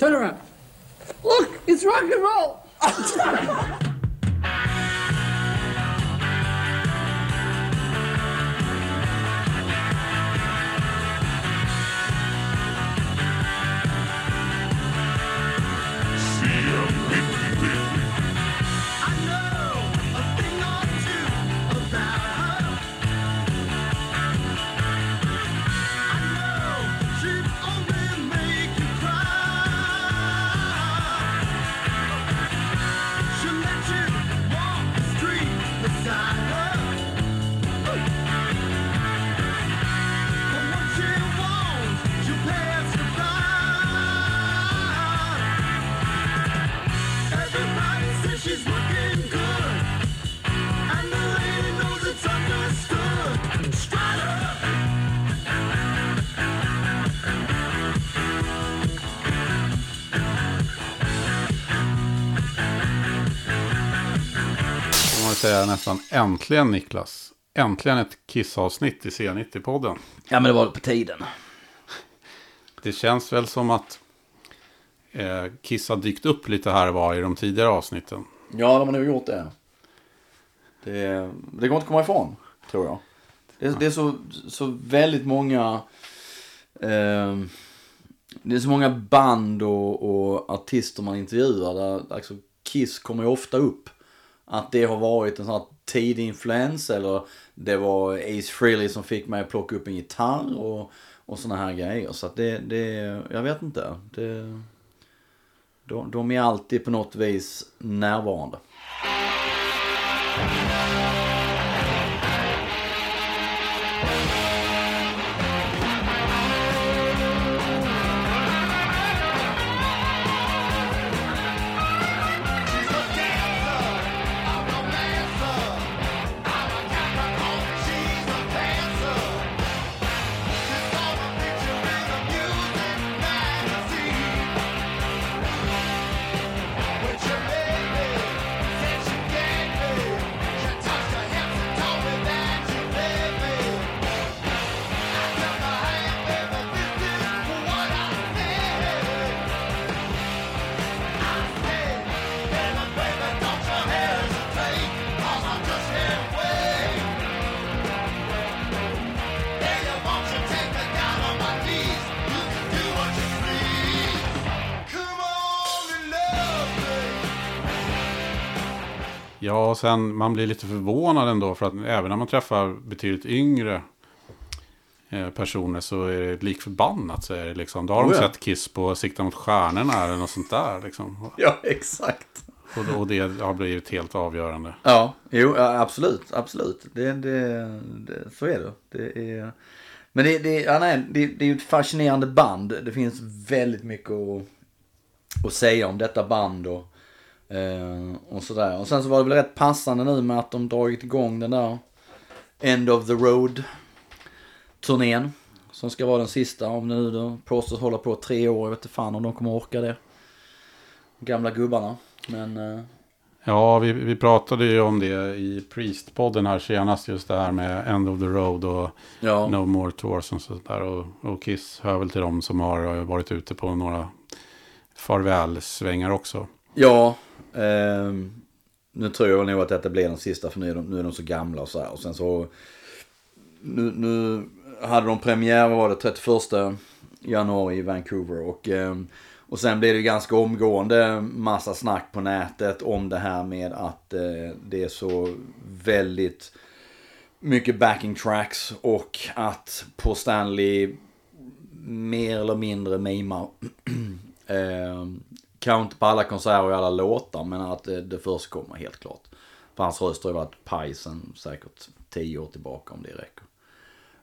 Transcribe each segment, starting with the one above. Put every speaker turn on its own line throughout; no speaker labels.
Turn around. Look, it's rock and roll.
Säga nästan äntligen Niklas. Äntligen ett kissavsnitt i C90-podden.
Ja men det var på tiden.
Det känns väl som att eh, Kiss har dykt upp lite här och var i de tidigare avsnitten.
Ja de har nog gjort det. Det, det går inte att komma ifrån, tror jag. Det, det är så, så väldigt många... Eh, det är så många band och, och artister man intervjuar där alltså Kiss kommer ju ofta upp. Att det har varit en sån här tidig influens eller det var Ace Frehley som fick mig att plocka upp en gitarr och, och såna här grejer. Så att det, det jag vet inte. Det, de, de är alltid på något vis närvarande.
Ja, och sen man blir lite förvånad ändå för att även när man träffar betydligt yngre eh, personer så är det lik förbannat. Så är det liksom. Då har de
Oh ja.
sett Kiss på Sikta mot stjärnorna eller något sånt där. Liksom.
Ja, exakt.
Och, och det har blivit helt avgörande.
Ja, jo, absolut, absolut. Det, det, det, så är det. det är, men det, det, ja, nej, det, det är ju ett fascinerande band. Det finns väldigt mycket att, att säga om detta band och, eh, och sådär. Och sen så var det väl rätt passande nu med att de dragit igång den där End of the Road turnén. Som ska vara den sista om det nu då påstås hålla på tre år. Jag vet inte fan om de kommer orka det. Gamla gubbarna. Men eh,
Ja, vi, vi pratade ju om det i Priest-podden här senast. Just det här med End of the Road och
ja.
No More Tours och sånt där. Och, och Kiss hör väl till dem som har varit ute på några farvälsvängar också.
Ja, Eh, nu tror jag nog att detta blir den sista för nu är de, nu är de så gamla och så här. Och sen så, nu, nu hade de premiär, vad var det, 31 januari i Vancouver. Och, eh, och sen blev det ganska omgående massa snack på nätet om det här med att eh, det är så väldigt mycket backing tracks och att på Stanley mer eller mindre mimar eh, Kanske inte på alla konserter och alla låtar men att det, det förekommer helt klart. För hans röst har ju varit paj sen säkert tio år tillbaka om det räcker.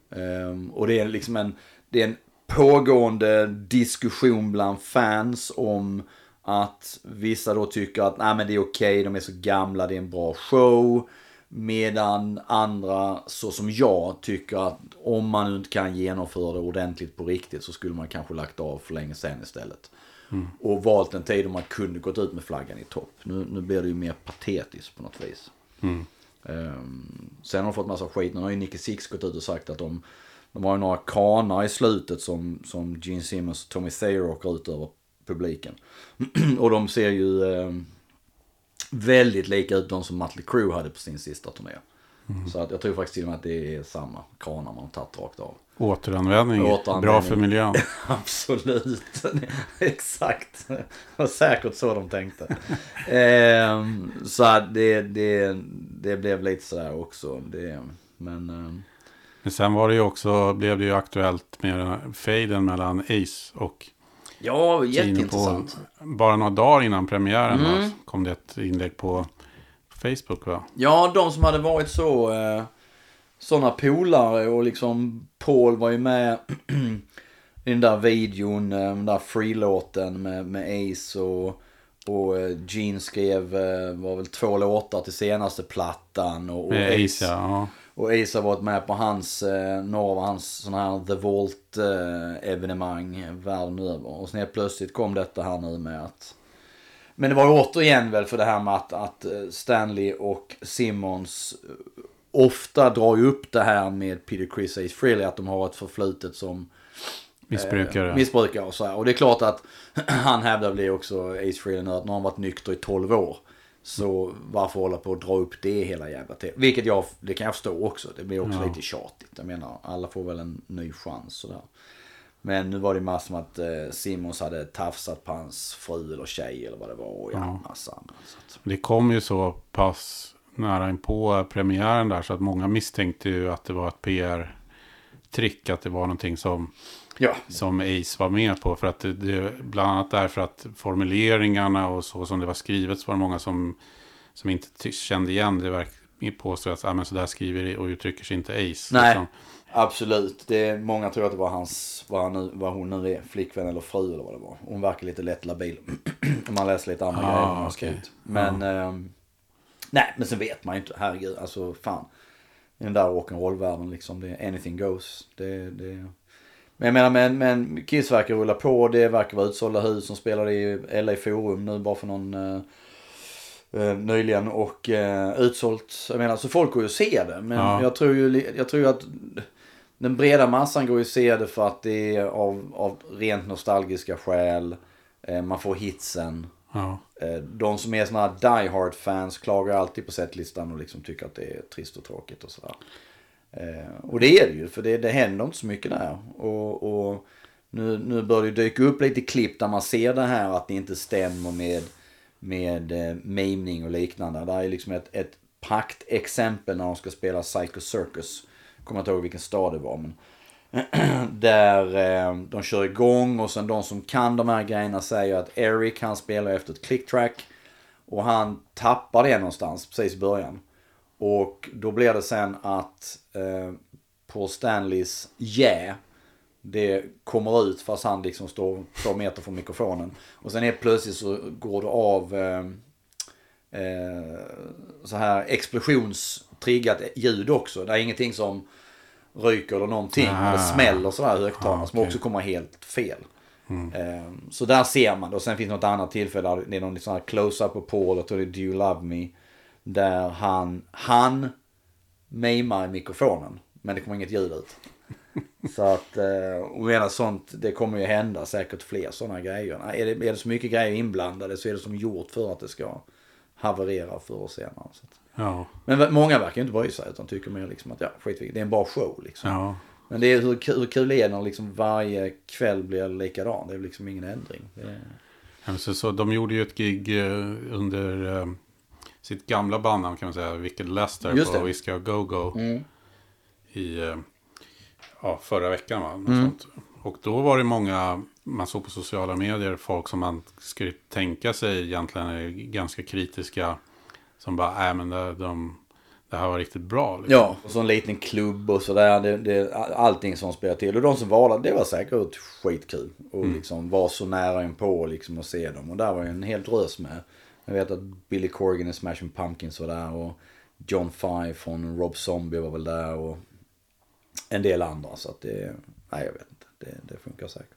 Um, och det är liksom en, det är en pågående diskussion bland fans om att vissa då tycker att nej men det är okej, de är så gamla, det är en bra show. Medan andra, så som jag, tycker att om man inte kan genomföra det ordentligt på riktigt så skulle man kanske lagt av för länge sedan istället. Och valt en tid då man kunde gått ut med flaggan i topp. Nu, nu blir det ju mer patetiskt på något vis. Ehm, sen har de fått massa skit. Nu har ju Nicky Six gått ut och sagt att de, de har ju några kanar i slutet som, som Gene Simmons och Tommy Thayer åker ut över publiken. och de ser ju eh, väldigt lika ut de som Mötley Crüe hade på sin sista turné. Så att jag tror faktiskt till och med att det är samma kranar man har tagit rakt av.
Återanvändning.
Återanvändning.
Bra för miljön.
Absolut. Exakt. Det var säkert så de tänkte. Ehm, så det, det, det blev lite sådär också. Det, men ehm,
Men sen var det ju också, blev det ju aktuellt med fejden mellan Ace och
ja, jätteintressant.
På, bara några dagar innan premiären
Mm.
kom det ett inlägg på Facebook va?
Ja, de som hade varit så eh, sådana polare och liksom Paul var ju med i den där videon, eh, den där free-låten med, med Ace och, och eh, Gene skrev, eh, var väl två låtar till senaste plattan. Och, och
Med Ace ja.
Och Ace har varit med på hans, några av hans sådana här The Vault evenemang världen över. Och sen helt plötsligt kom detta här nu med att men det var ju återigen väl för det här med att, att eh, Stanley och Simmons eh, ofta drar ju upp det här med Peter Chris Ace Frehley att de har ett förflutet som
Missbrukare.
eh, missbrukare och så här. Och det är klart att han hävdar väl också, Ace Frehley, nu, att nu har han varit nykter i 12 år. Så varför hålla på att dra upp det hela jävla tiden? Vilket jag, det kan jag förstå också. Det blir också
Ja.
lite tjatigt. Jag menar, alla får väl en ny chans sådär. Men nu var det massor med att eh, Simons hade tafsat på hans fru eller tjej eller vad det var. Och ja,
Ja.
massa annat. Att,
Det kom ju så pass nära in på premiären där så att många misstänkte ju att det var ett PR-trick. Att det var någonting som,
ja,
som Ace var med på. För att det, det, bland annat därför att formuleringarna och så som det var skrivet så var det många som, som inte kände igen det. Verk, påstår att ah, men så där skriver och uttrycker sig inte Ace.
Nej.
liksom.
Absolut. Det, är- många tror att det var hans, vad, han nu, vad hon nu är, flickvän eller fru eller vad det var. Hon verkar lite lätt labil. Om man läser lite andra
Ah,
grejer. hon har
okej.
skrivit. Men, ehm, nej men sen vet man ju inte, herregud, alltså fan. I den där rock'n'roll-världen liksom, det är anything goes. Det, det... Men jag menar, men, men Kiss verkar rulla på, det verkar vara utsålda hus som spelade i LA Forum nu bara för någon eh, eh, nyligen och eh, utsålt. Jag menar, så folk går ju och ser det. Men
Ja.
jag tror ju jag tror ju att den breda massan går ju och ser det för att det är av, av rent nostalgiska skäl. Eh, man får hitsen.
Ja.
Eh, de som är såna här die hard fans klagar alltid på setlistan och liksom tycker att det är trist och tråkigt och sådär. Eh, och det är det ju, för det, det händer inte så mycket där. Och, och nu, nu börjar det dyka upp lite klipp där man ser det här att det inte stämmer med, med eh, och liknande. Det är liksom ett, ett praktexempel när de ska spela Psycho Circus. Kommer inte ihåg vilken stad det var. Men där eh, de kör igång och sen de som kan de här grejerna säger att Eric han spelar efter ett click track. Och han tappar det någonstans precis i början. Och då blir det sen att eh, på Stanleys yeah. Det kommer ut fast han liksom står två meter från mikrofonen. Och sen helt plötsligt så går det av eh, eh, så här explosionstriggat ljud också. Det är ingenting som ryker eller någonting.
Ah.
Det smäller sådär högtalare
Ah,
som
okej.
också kommer helt fel. Eh, Så där ser man det. Och sen finns det något annat tillfälle. Det är någon sån här close-up på Paul. Jag tror det är Do You Love Me. Där han, han mimar i mikrofonen. Men det kommer inget ljud ut. Så att, eh, och menar sånt, det kommer ju hända säkert fler sådana grejer. Är det, är det så mycket grejer inblandade så är det som gjort för att det ska haverera förr och senare. Så att.
Ja.
Men många verkar inte bry sig utan tycker mer liksom att ja, skit det är en bra show liksom.
ja.
Men det är hur, hur kul är när liksom varje kväll blir likadan? Det är liksom ingen ändring. Är...
Ja, Så, så de gjorde ju ett gig eh, under eh, sitt gamla bandnamn kan man säga. Wicked Lester på. Whiskey A Go-Go.
Mm.
I eh, ja, förra veckan va? Sånt. Och då var det många, man såg på sociala medier, folk som man skulle tänka sig egentligen är ganska kritiska. Som bara, nej men det, de, det här var riktigt bra. Liksom.
Ja, och så en liten klubb och sådär. Det, det, allting som spelar till. Och de som valde, det var säkert skitkul. Och liksom var så nära in på liksom och se dem. Och där var ju en hel drös med. Jag vet att Billy Corgan i Smashing Pumpkins var där. Och John Five från Rob Zombie var väl där. Och en del andra. Så att det, nej jag vet inte. Det, det funkar säkert.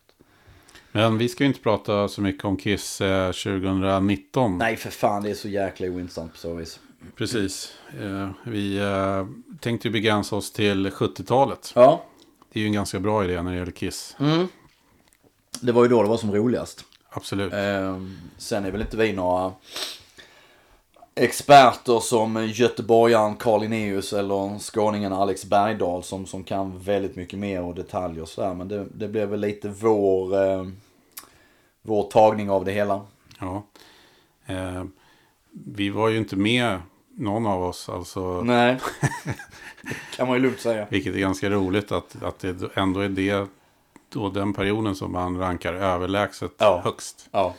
Men vi ska ju inte prata så mycket om Kiss eh, 2019.
Nej för fan, det är så jäkla ointressant på så vis.
Precis. Eh, vi eh, tänkte ju begränsa oss till 70-talet.
Ja,
Det är ju en ganska bra idé när det gäller Kiss.
det var ju då det var som roligast.
absolut.
Ehm, sen är väl inte vi några experter som göteborgaren Carl Linnaeus eller skåningen Alex Bergdahl som, som kan väldigt mycket mer och detaljer och sådär. Men det, det blev väl lite vår, eh, vår tagning av det hela.
Ja. Eh, vi var ju inte med, någon av oss, alltså.
Nej, det kan man ju lugnt säga.
Vilket är ganska roligt att, att det ändå är det, då den perioden som man rankar överlägset
Ja.
högst.
Ja,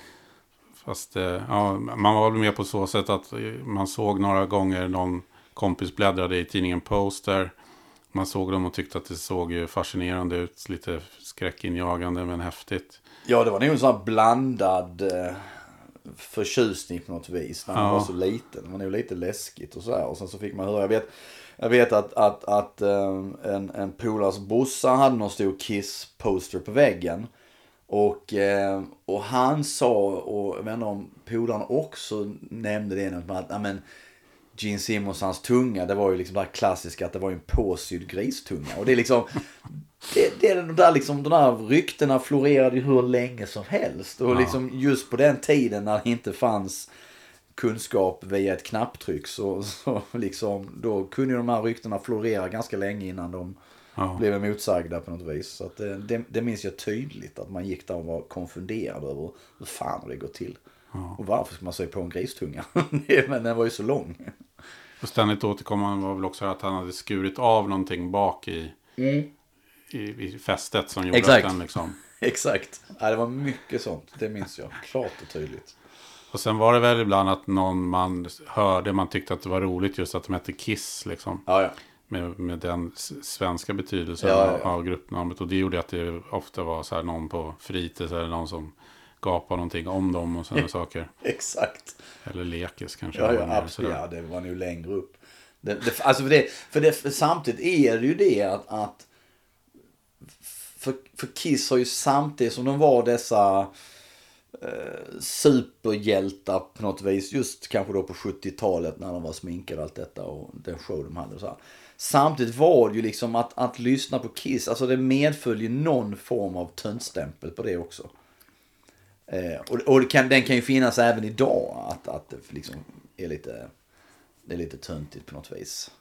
Fast eh, ja, man var väl med på så sätt att man såg några gånger någon kompis bläddrade i tidningen Poster. Man såg dem och tyckte att det såg fascinerande ut, lite skräckinjagande men häftigt.
ja det var nog en sån här blandad eh, förtjusning på något vis. När man
Ja.
var så liten. Det var nog lite läskigt och sådär. Och sen så fick man höra, jag vet, jag vet att, att, att eh, en, en polares brorsa hade någon stor Kiss-poster på väggen. Och, eh, och han sa, och jag vet inte om polaren också nämnde det, något att ja, men, Gene Simmons, hans tunga, det var ju liksom det här klassiska att det var en påsydd gristunga. Och det är liksom, det, det är de där liksom, de där ryktena florerade ju hur länge som helst. Och liksom just på den tiden när det inte fanns kunskap via ett knapptryck så, så liksom, då kunde ju de här ryktena florera ganska länge innan de
Ja.
blev motsagda på något vis. Så det, det, det minns jag tydligt att man gick där och var konfunderad över hur fan det går till. Och varför ska man se på en gristunga? Men den var ju så lång.
Och ständigt återkommande var väl också att han hade skurit av någonting bak i, i, i fästet som gjorde
Exakt.
att den liksom...
Exakt. Ja, det var mycket sånt. Det minns jag. Klart och tydligt.
Och sen var det väl ibland att någon man hörde, man tyckte att det var roligt just att de hette Kiss liksom.
Ja, ja.
Med, med den svenska betydelsen
Ja, ja,
av gruppnamnet. Och det gjorde att det ofta var så här någon på fritids eller någon som gapade någonting om dem och sådana saker.
Exakt.
Eller lekis kanske.
Ja, ja, absolut. Ja, det var nog längre upp. Det, det, alltså för det, för det, för samtidigt är det ju det att, att för, för Kiss har ju samtidigt som de var dessa eh, superhjältar på något vis, just kanske då på 70-talet när de var sminkade och allt detta och den show de hade och så här. Samtidigt var det ju liksom att, att lyssna på Kiss, alltså det medföljer någon form av töntstämpel på det också. Eh, och och det kan, den kan ju finnas även idag, att, att det liksom är lite, det är lite töntigt på något vis.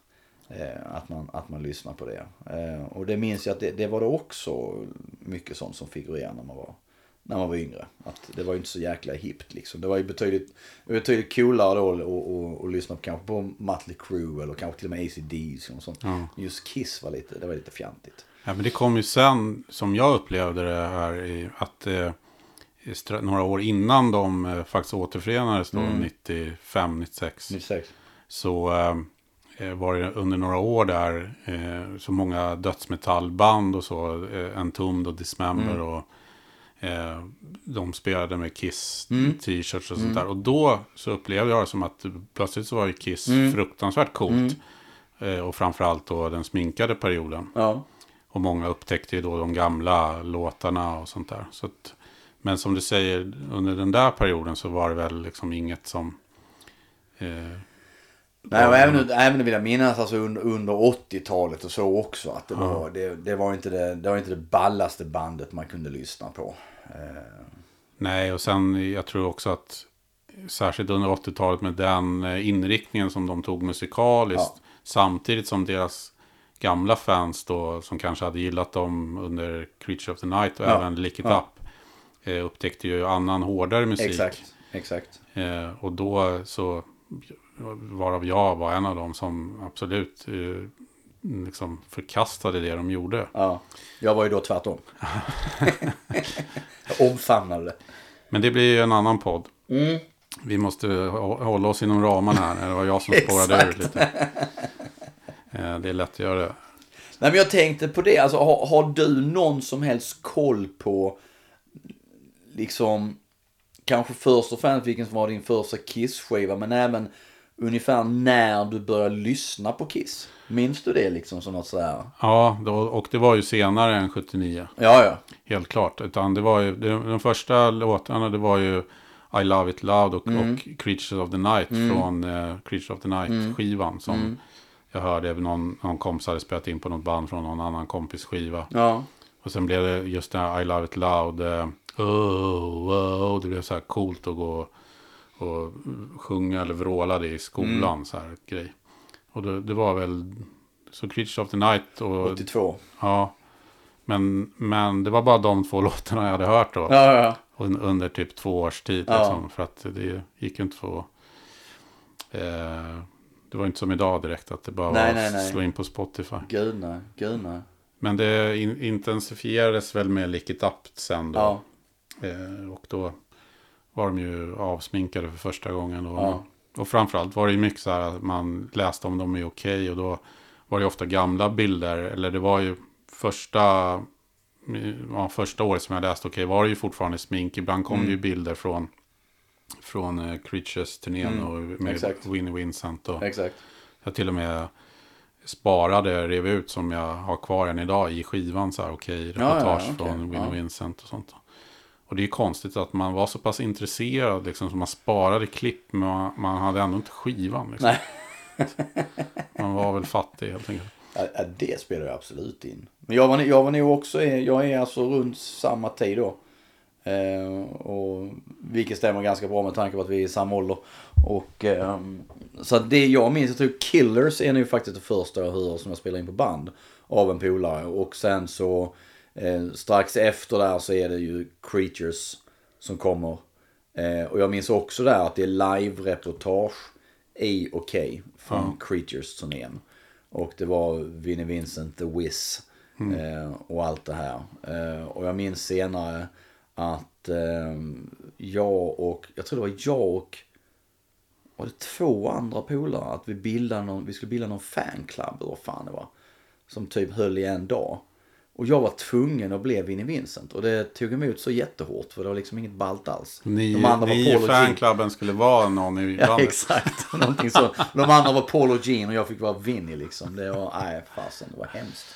Eh, att, man, att man lyssnar på det. Eh, och det minns jag att det, det var det också mycket sånt som figurerade när man var, när man var yngre. Att det var ju inte så jäkla hippt liksom. Det var ju betydligt, betydligt coolare då att och, och lyssna på, kanske på Mötley Crüe eller kanske till och med ACDC och sånt. Just Kiss var lite, det var lite fjantigt.
Ja, men det kom ju sen, som jag upplevde det här, att eh, några år innan de eh, faktiskt återförenades då,
Mm.
95, 96,
96.
så eh, var det under några år där eh, så många dödsmetallband och så, eh, Entombed och Dismember
Mm.
och eh, de spelade med Kiss
Mm.
t-shirts och sånt där. Och då så upplevde jag det som att plötsligt så var ju Kiss
Mm.
fruktansvärt coolt. Eh, och framförallt då den sminkade perioden.
Ja.
Och många upptäckte ju då de gamla låtarna och sånt där. Så att, men som du säger, under den där perioden så var det väl liksom inget som... Eh,
Nej, och även, även vill jag minnas alltså under, under 80-talet och så också. Att det, var, det, det, var inte det, det var inte det ballaste bandet man kunde lyssna på. Eh,
Nej, och sen jag tror också att särskilt under 80-talet med den eh, inriktningen som de tog musikaliskt.
Ja.
Samtidigt som deras gamla fans då, som kanske hade gillat dem under Creature of the Night och
Ja.
även Lick It
Ja.
Up. Eh, upptäckte ju annan hårdare musik.
exakt, exakt.
Och då så, varav jag var en av dem som absolut liksom förkastade det de gjorde.
Ja. Jag var ju då tvärtom. jag omfamnade det.
Men det blir ju en annan podd.
Mm.
Vi måste hå- hålla oss inom ramarna här. Det var jag som spårade ur lite. Eh, Det är lätt att göra det.
Nej men jag tänkte på det, alltså har, har du någon som helst koll på liksom kanske först och främst vilken som var din första Kiss-skiva men även ungefär när du började lyssna på Kiss? Minns du det liksom som något sådär?
Ja, då, och det var ju senare än 79.
Ja, ja.
Helt klart. Utan det var ju, de, de första låtarna det var ju I Love It Loud och,
Mm.
och Creatures of the Night från eh, Creatures of the Night-skivan. Som
Mm.
jag hörde någon, någon kompis hade spelat in på något band från någon annan kompis skiva.
Ja.
Och sen blev det just den här I Love It Loud. Eh, oh, wow. Det blev så här coolt att gå och sjunga eller vråla det i skolan.
Mm.
Så här grej. Och det, det var väl så Creatures of the Night och
82.
ja. Men, men det var bara de två låtarna jag hade hört då.
Ja, ja, ja.
Un- Under typ två års tid. Liksom, för att det gick ju inte att få... Eh, det var inte som idag direkt att det bara
Nej,
var
nej, nej.
slå in på Spotify.
Gud nej, gud nej.
Men det in, intensifierades väl med Lick It Up sen då.
Ja,
Eh, och då var de ju avsminkade för första gången. Och,
Ja.
och framförallt var det ju mycket så här att man läste om dem är okej. och då var det ju ofta gamla bilder. Eller det var ju första, ja, första året som jag läste okej var det ju fortfarande smink. Ibland kom
Mm.
det ju bilder från, från eh, Creatures-turnén och med
Mm. exakt.
Winnie Vincent. Och,
exakt.
jag till och med sparade, rev ut som jag har kvar än idag i skivan. Så här, okej,
Ja, ja,
reportage
okej,
från Winnie
ja.
Vincent och sånt. Och det är ju konstigt att man var så pass intresserad, liksom, så man sparade klipp, men man, man hade ändå inte skivan. Liksom.
Nej.
Man var väl fattig helt enkelt.
Ja, det spelar ju absolut in. Men jag var, jag var nog också, jag är alltså runt samma tid då. Eh, och vilket stämmer ganska bra med tanke på att vi är i samma ålder. Och, ehm, så det jag minns, jag tror Killers är nu faktiskt det första jag hör som jag spelar in på band. Av en polare. Och sen så eh, strax efter där så är det ju Creatures som kommer. Eh, och jag minns också där att det är live-reportage i Okej från Creatures-turnén. Och det var Vinnie Vincent, The Wiz eh, och allt det här. Eh, och jag minns senare att eh, jag och, jag tror det var jag och, var det två andra polare? Att vi bildade någon, vi skulle bilda någon fanclub eller vad fan det var. Som typ höll i en dag. Och jag var tvungen att bli Vinnie Vincent. Och det tog emot så jättehårt för det var liksom inget ballt alls.
Ni,
De andra var
ni
Paul
i fanklubben skulle vara någon i
Ja,
bandet.
exakt. Någonting så. De andra var Paul och Gene och jag fick vara Vinnie liksom. Det var, nej fasen, det var hemskt.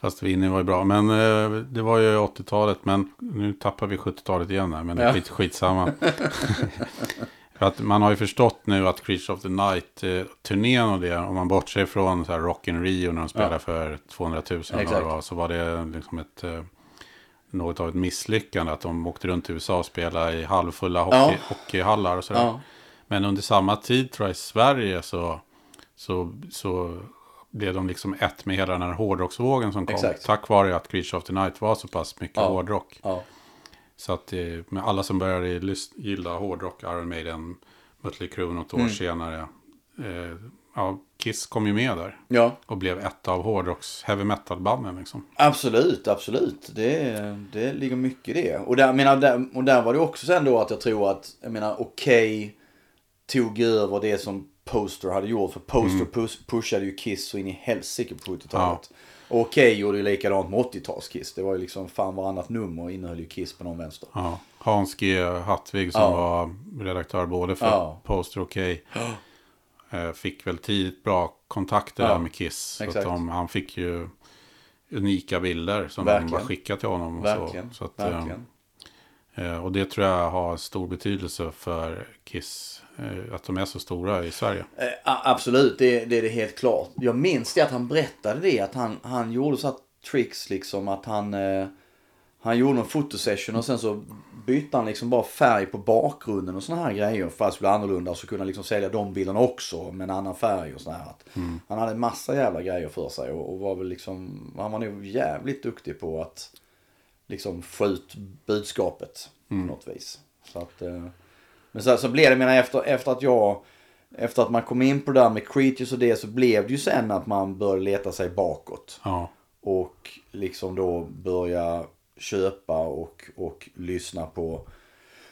Fast Winnie var ju bra. Men eh, det var ju 80-talet. Men nu tappar vi 70-talet igen här. Men det är
Ja.
skit, skitsamma. För att man har ju förstått nu att Creature of the Night-turnén och det. Om man bortser från så här Rock in Rio när de spelade
Ja.
för 200 000. eller vad
Exakt.
det var, så var det liksom ett... eh, Något av ett misslyckande att de åkte runt i USA och spelade i halvfulla hockey,
Ja.
hockeyhallar och sådär.
Ja.
Men under samma tid tror jag i Sverige så, så, så blev de liksom ett med hela den här hårdrocksvågen som kom.
Exakt.
Tack vare att Creature of the Night var så pass mycket
Ja.
hårdrock.
Ja.
Så att eh, med alla som började gilla hårdrock, Iron Maiden, Mötley Crüe något år
Mm.
senare. Eh, ja, Kiss kom ju med där.
ja,
Och blev ett av hårdrocks heavy metal-banden liksom.
absolut, absolut. Det, det ligger mycket i det. Och där, menar, där, och där var det också sen då att jag tror att, jag menar, okej tog över det som Poster hade gjort. För Poster pus- pushade ju Kiss så in i helsike på 70-talet. Och okej gjorde ju likadant med 80-tals-Kiss. Det var ju liksom fan varannat nummer innehöll ju Kiss på någon vänster.
Ja. Hans G. Hattvig som
Ja.
var redaktör både för
Ja.
Poster och Okej. Eh, fick väl tidigt bra kontakter
Ja,
där med Kiss. Så att
exakt.
de, han fick ju unika bilder som
Verkligen.
de bara skickade till honom. Och. Så. Så att, eh, eh, och det tror jag har stor betydelse för Kiss. Eh, Att de är så stora i Sverige.
Eh, absolut, det, det är det helt klart. Jag minns det att han berättade det, att han, han gjorde så tricks liksom att han, eh, han gjorde en fotosession och sen så bytte han liksom bara färg på bakgrunden och såna här grejer för att det skulle annorlunda och så kunde han liksom sälja de bilderna också med en annan färg och här. Att Han hade en massa jävla grejer för sig och, och var väl liksom, han var nog jävligt duktig på att liksom få ut budskapet på något vis. Så att, eh, men så, så blev det, menar efter, efter att jag, efter att man kom in på det där med creatures och det så blev det ju sen att man började leta sig bakåt.
Ja,
Och liksom då börja köpa och, och lyssna på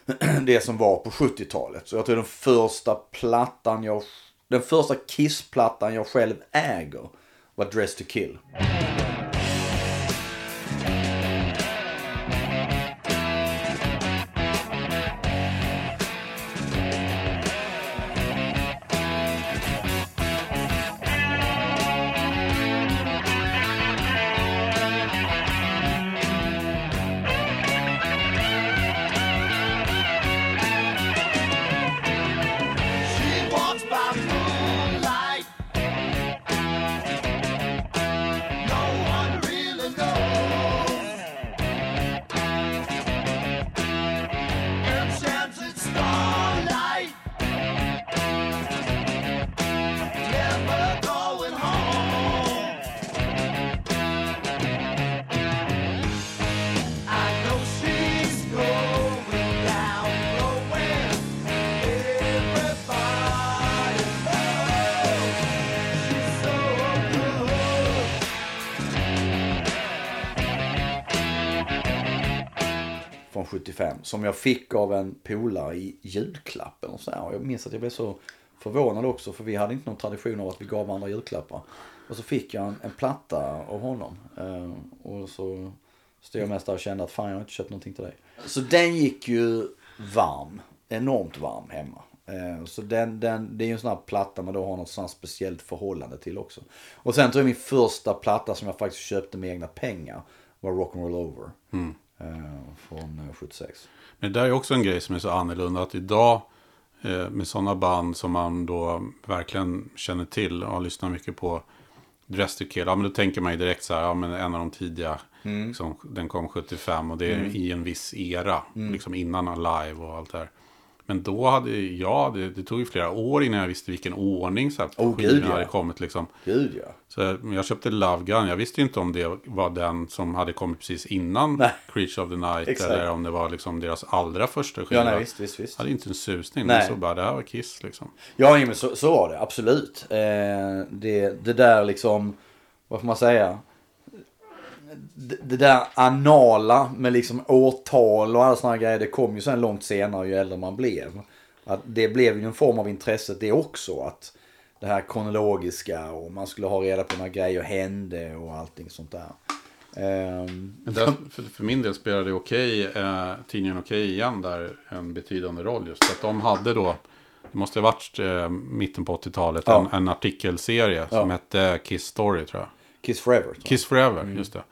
det som var på 70-talet. Så jag tror den första plattan jag, den första Kiss-plattan jag själv äger var Dress to kill. Jag fick av en polare i julklappen och så här. Jag minns att jag blev så förvånad också för vi hade inte någon tradition av att vi gav varandra julklappar. Och så fick jag en, en platta av honom. Eh, och så stod jag mest där och kände att fan jag har inte köpt någonting till dig. Så den gick ju varm. Enormt varm hemma. Eh, Så den, den, det är ju en sån här platta man då har något sånt speciellt förhållande till också. Och sen tror jag min första platta som jag faktiskt köpte med egna pengar var Rock'n'Roll Over. Eh, Från eh, 76.
Men det där är också en grej som är så annorlunda. Att idag eh, med sådana band som man då verkligen känner till och lyssnar mycket på. Dress to Kill. Ja, men då tänker man ju direkt så här. Ja, men en av de tidiga. Liksom, den kom 75 och det är i en viss era. Liksom innan Alive och allt det här. Men då hade jag, det, det tog ju flera år innan jag visste vilken ordning så här,
gud,
skivorna
ja.
hade kommit. Liksom.
Gud ja.
Så jag köpte Love Gun. Jag visste ju inte om det var den som hade kommit precis innan
Nej.
Creature of the Night.
Exakt.
Eller om det var liksom deras allra första skiva.
Ja, nej, visst, visst, visst.
Jag hade inte en susning.
Nej.
Men så bara, det här var Kiss liksom.
Ja, men så, så var det absolut. Eh, det, det där liksom, vad får man säga? Det, där anala med liksom årtal och alla här grejer, det kom ju sen långt senare ju äldre man blev. Att det blev ju en form av intresse det också. Att det här kronologiska och man skulle ha reda på när grejer hände och allting sånt där. Ehm,
där, för, för min del spelade Okej, eh, tidningen Okej igen där en betydande roll just. Att de hade då, det måste ha varit eh, mitten på 80-talet,
Ja.
en, en artikelserie som hette Kiss Story tror jag.
Kiss Forever.
Kiss Forever, just det.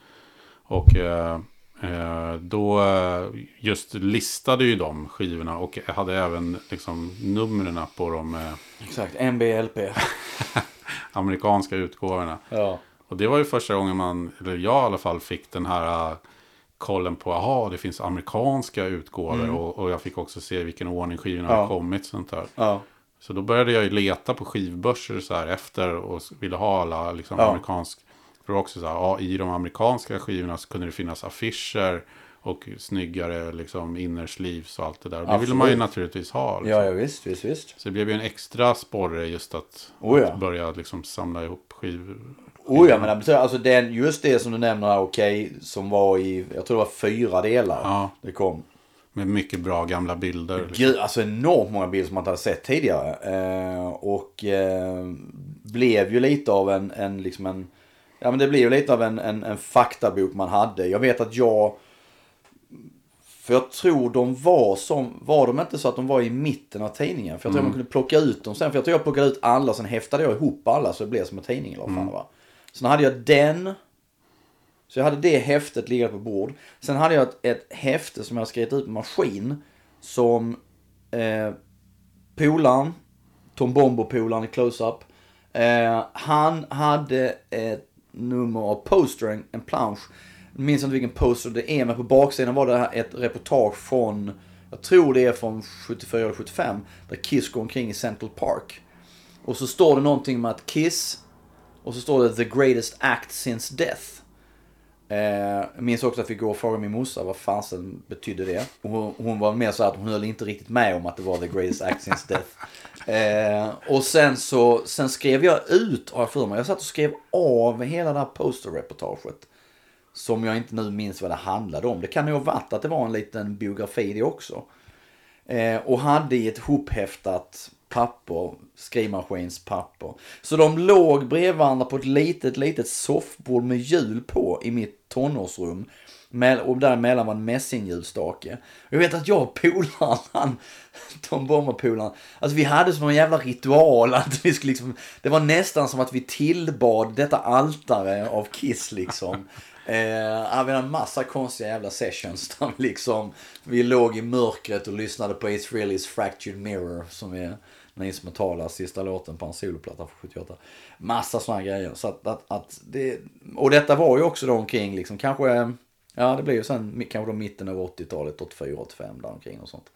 Och eh, eh, då eh, just listade ju de skivorna och hade även liksom numren på de
Exakt, MBLP.
amerikanska utgåvorna.
ja.
Och det var ju första gången man, eller jag i alla fall, fick den här kollen på, aha, det finns amerikanska utgåvor. Och, och jag fick också se vilken ordning skivorna
Mm. Ja.
har kommit. Sånt där.
Ja.
Så då började jag ju leta på skivbörser så här efter och ville ha alla liksom,
Ja.
amerikansk. För också så här, ja, i de amerikanska skivorna så kunde det finnas affischer och snyggare liksom inner sleeves och allt det där. Och det ville man ju naturligtvis ha. Liksom.
Ja, ja, visst, visst, visst.
Så det blev ju en extra sporre just att,
Oh ja.
att börja liksom samla ihop skivor.
Oh ja, men alltså den, just det som du nämner här, okej, som var i, jag tror det var fyra delar.
Ja.
Det kom.
Med mycket bra gamla bilder. Liksom.
Gud, alltså enormt många bilder som man inte hade sett tidigare. Eh, och eh, blev ju lite av en, en liksom en, ja men det blev ju lite av en, en, en faktabok man hade. Jag vet att jag, för jag tror de var som, var de inte så att de var i mitten av tidningen? För jag tror man kunde plocka ut dem sen. För jag tror jag plockade ut alla, sen häftade jag ihop alla så det blev som en tidning eller vad fan det var. Sen hade jag den. Så jag hade det häftet liggande på bord. Sen hade jag ett, ett häfte som jag skrivit ut på maskin. Som eh, polaren, Tom Bombo-polaren i Close-Up. Eh, han hade ett nummer av poster, en, en plansch. Jag minns inte vilken poster det är, men på baksidan var det här ett reportage från, jag tror det är från 74 eller 75, där Kiss går omkring i Central Park. Och så står det någonting med att Kiss, och så står det the greatest act since death. Eh, jag minns också att vi går och frågade min morsa vad fasen betydde det. Hon, hon var mer så att hon höll inte riktigt med om att det var the greatest act since death. Eh, och sen så sen skrev jag ut, har jag för mig, jag satt och skrev av hela det här posterreportaget. Som jag inte nu minns vad det handlade om. Det kan ju ha varit att det var en liten biografi det också. Eh, och hade i ett hophäftat papper, skrivmaskinspapper. Så de låg bredvid varandra på ett litet, litet soffbord med hjul på i mitt tonårsrum. Och däremellan var en mässingljusstake. Jag vet att jag och polaren, han, Tom Bomber-polaren, alltså vi hade som en jävla ritual att vi skulle liksom, det var nästan som att vi tillbad detta altare av Kiss liksom. Eh, vi hade en massa konstiga jävla sessions där vi liksom, vi låg i mörkret och lyssnade på Ace Frehley's Fractured Mirror som är den instrumentala sista låten på en soloplatta från 78. Massa sådana grejer. Så att, att, att det, och detta var ju också då omkring liksom kanske, ja det blev ju sen kanske då mitten av 80-talet, 84, 85 där omkring och sånt.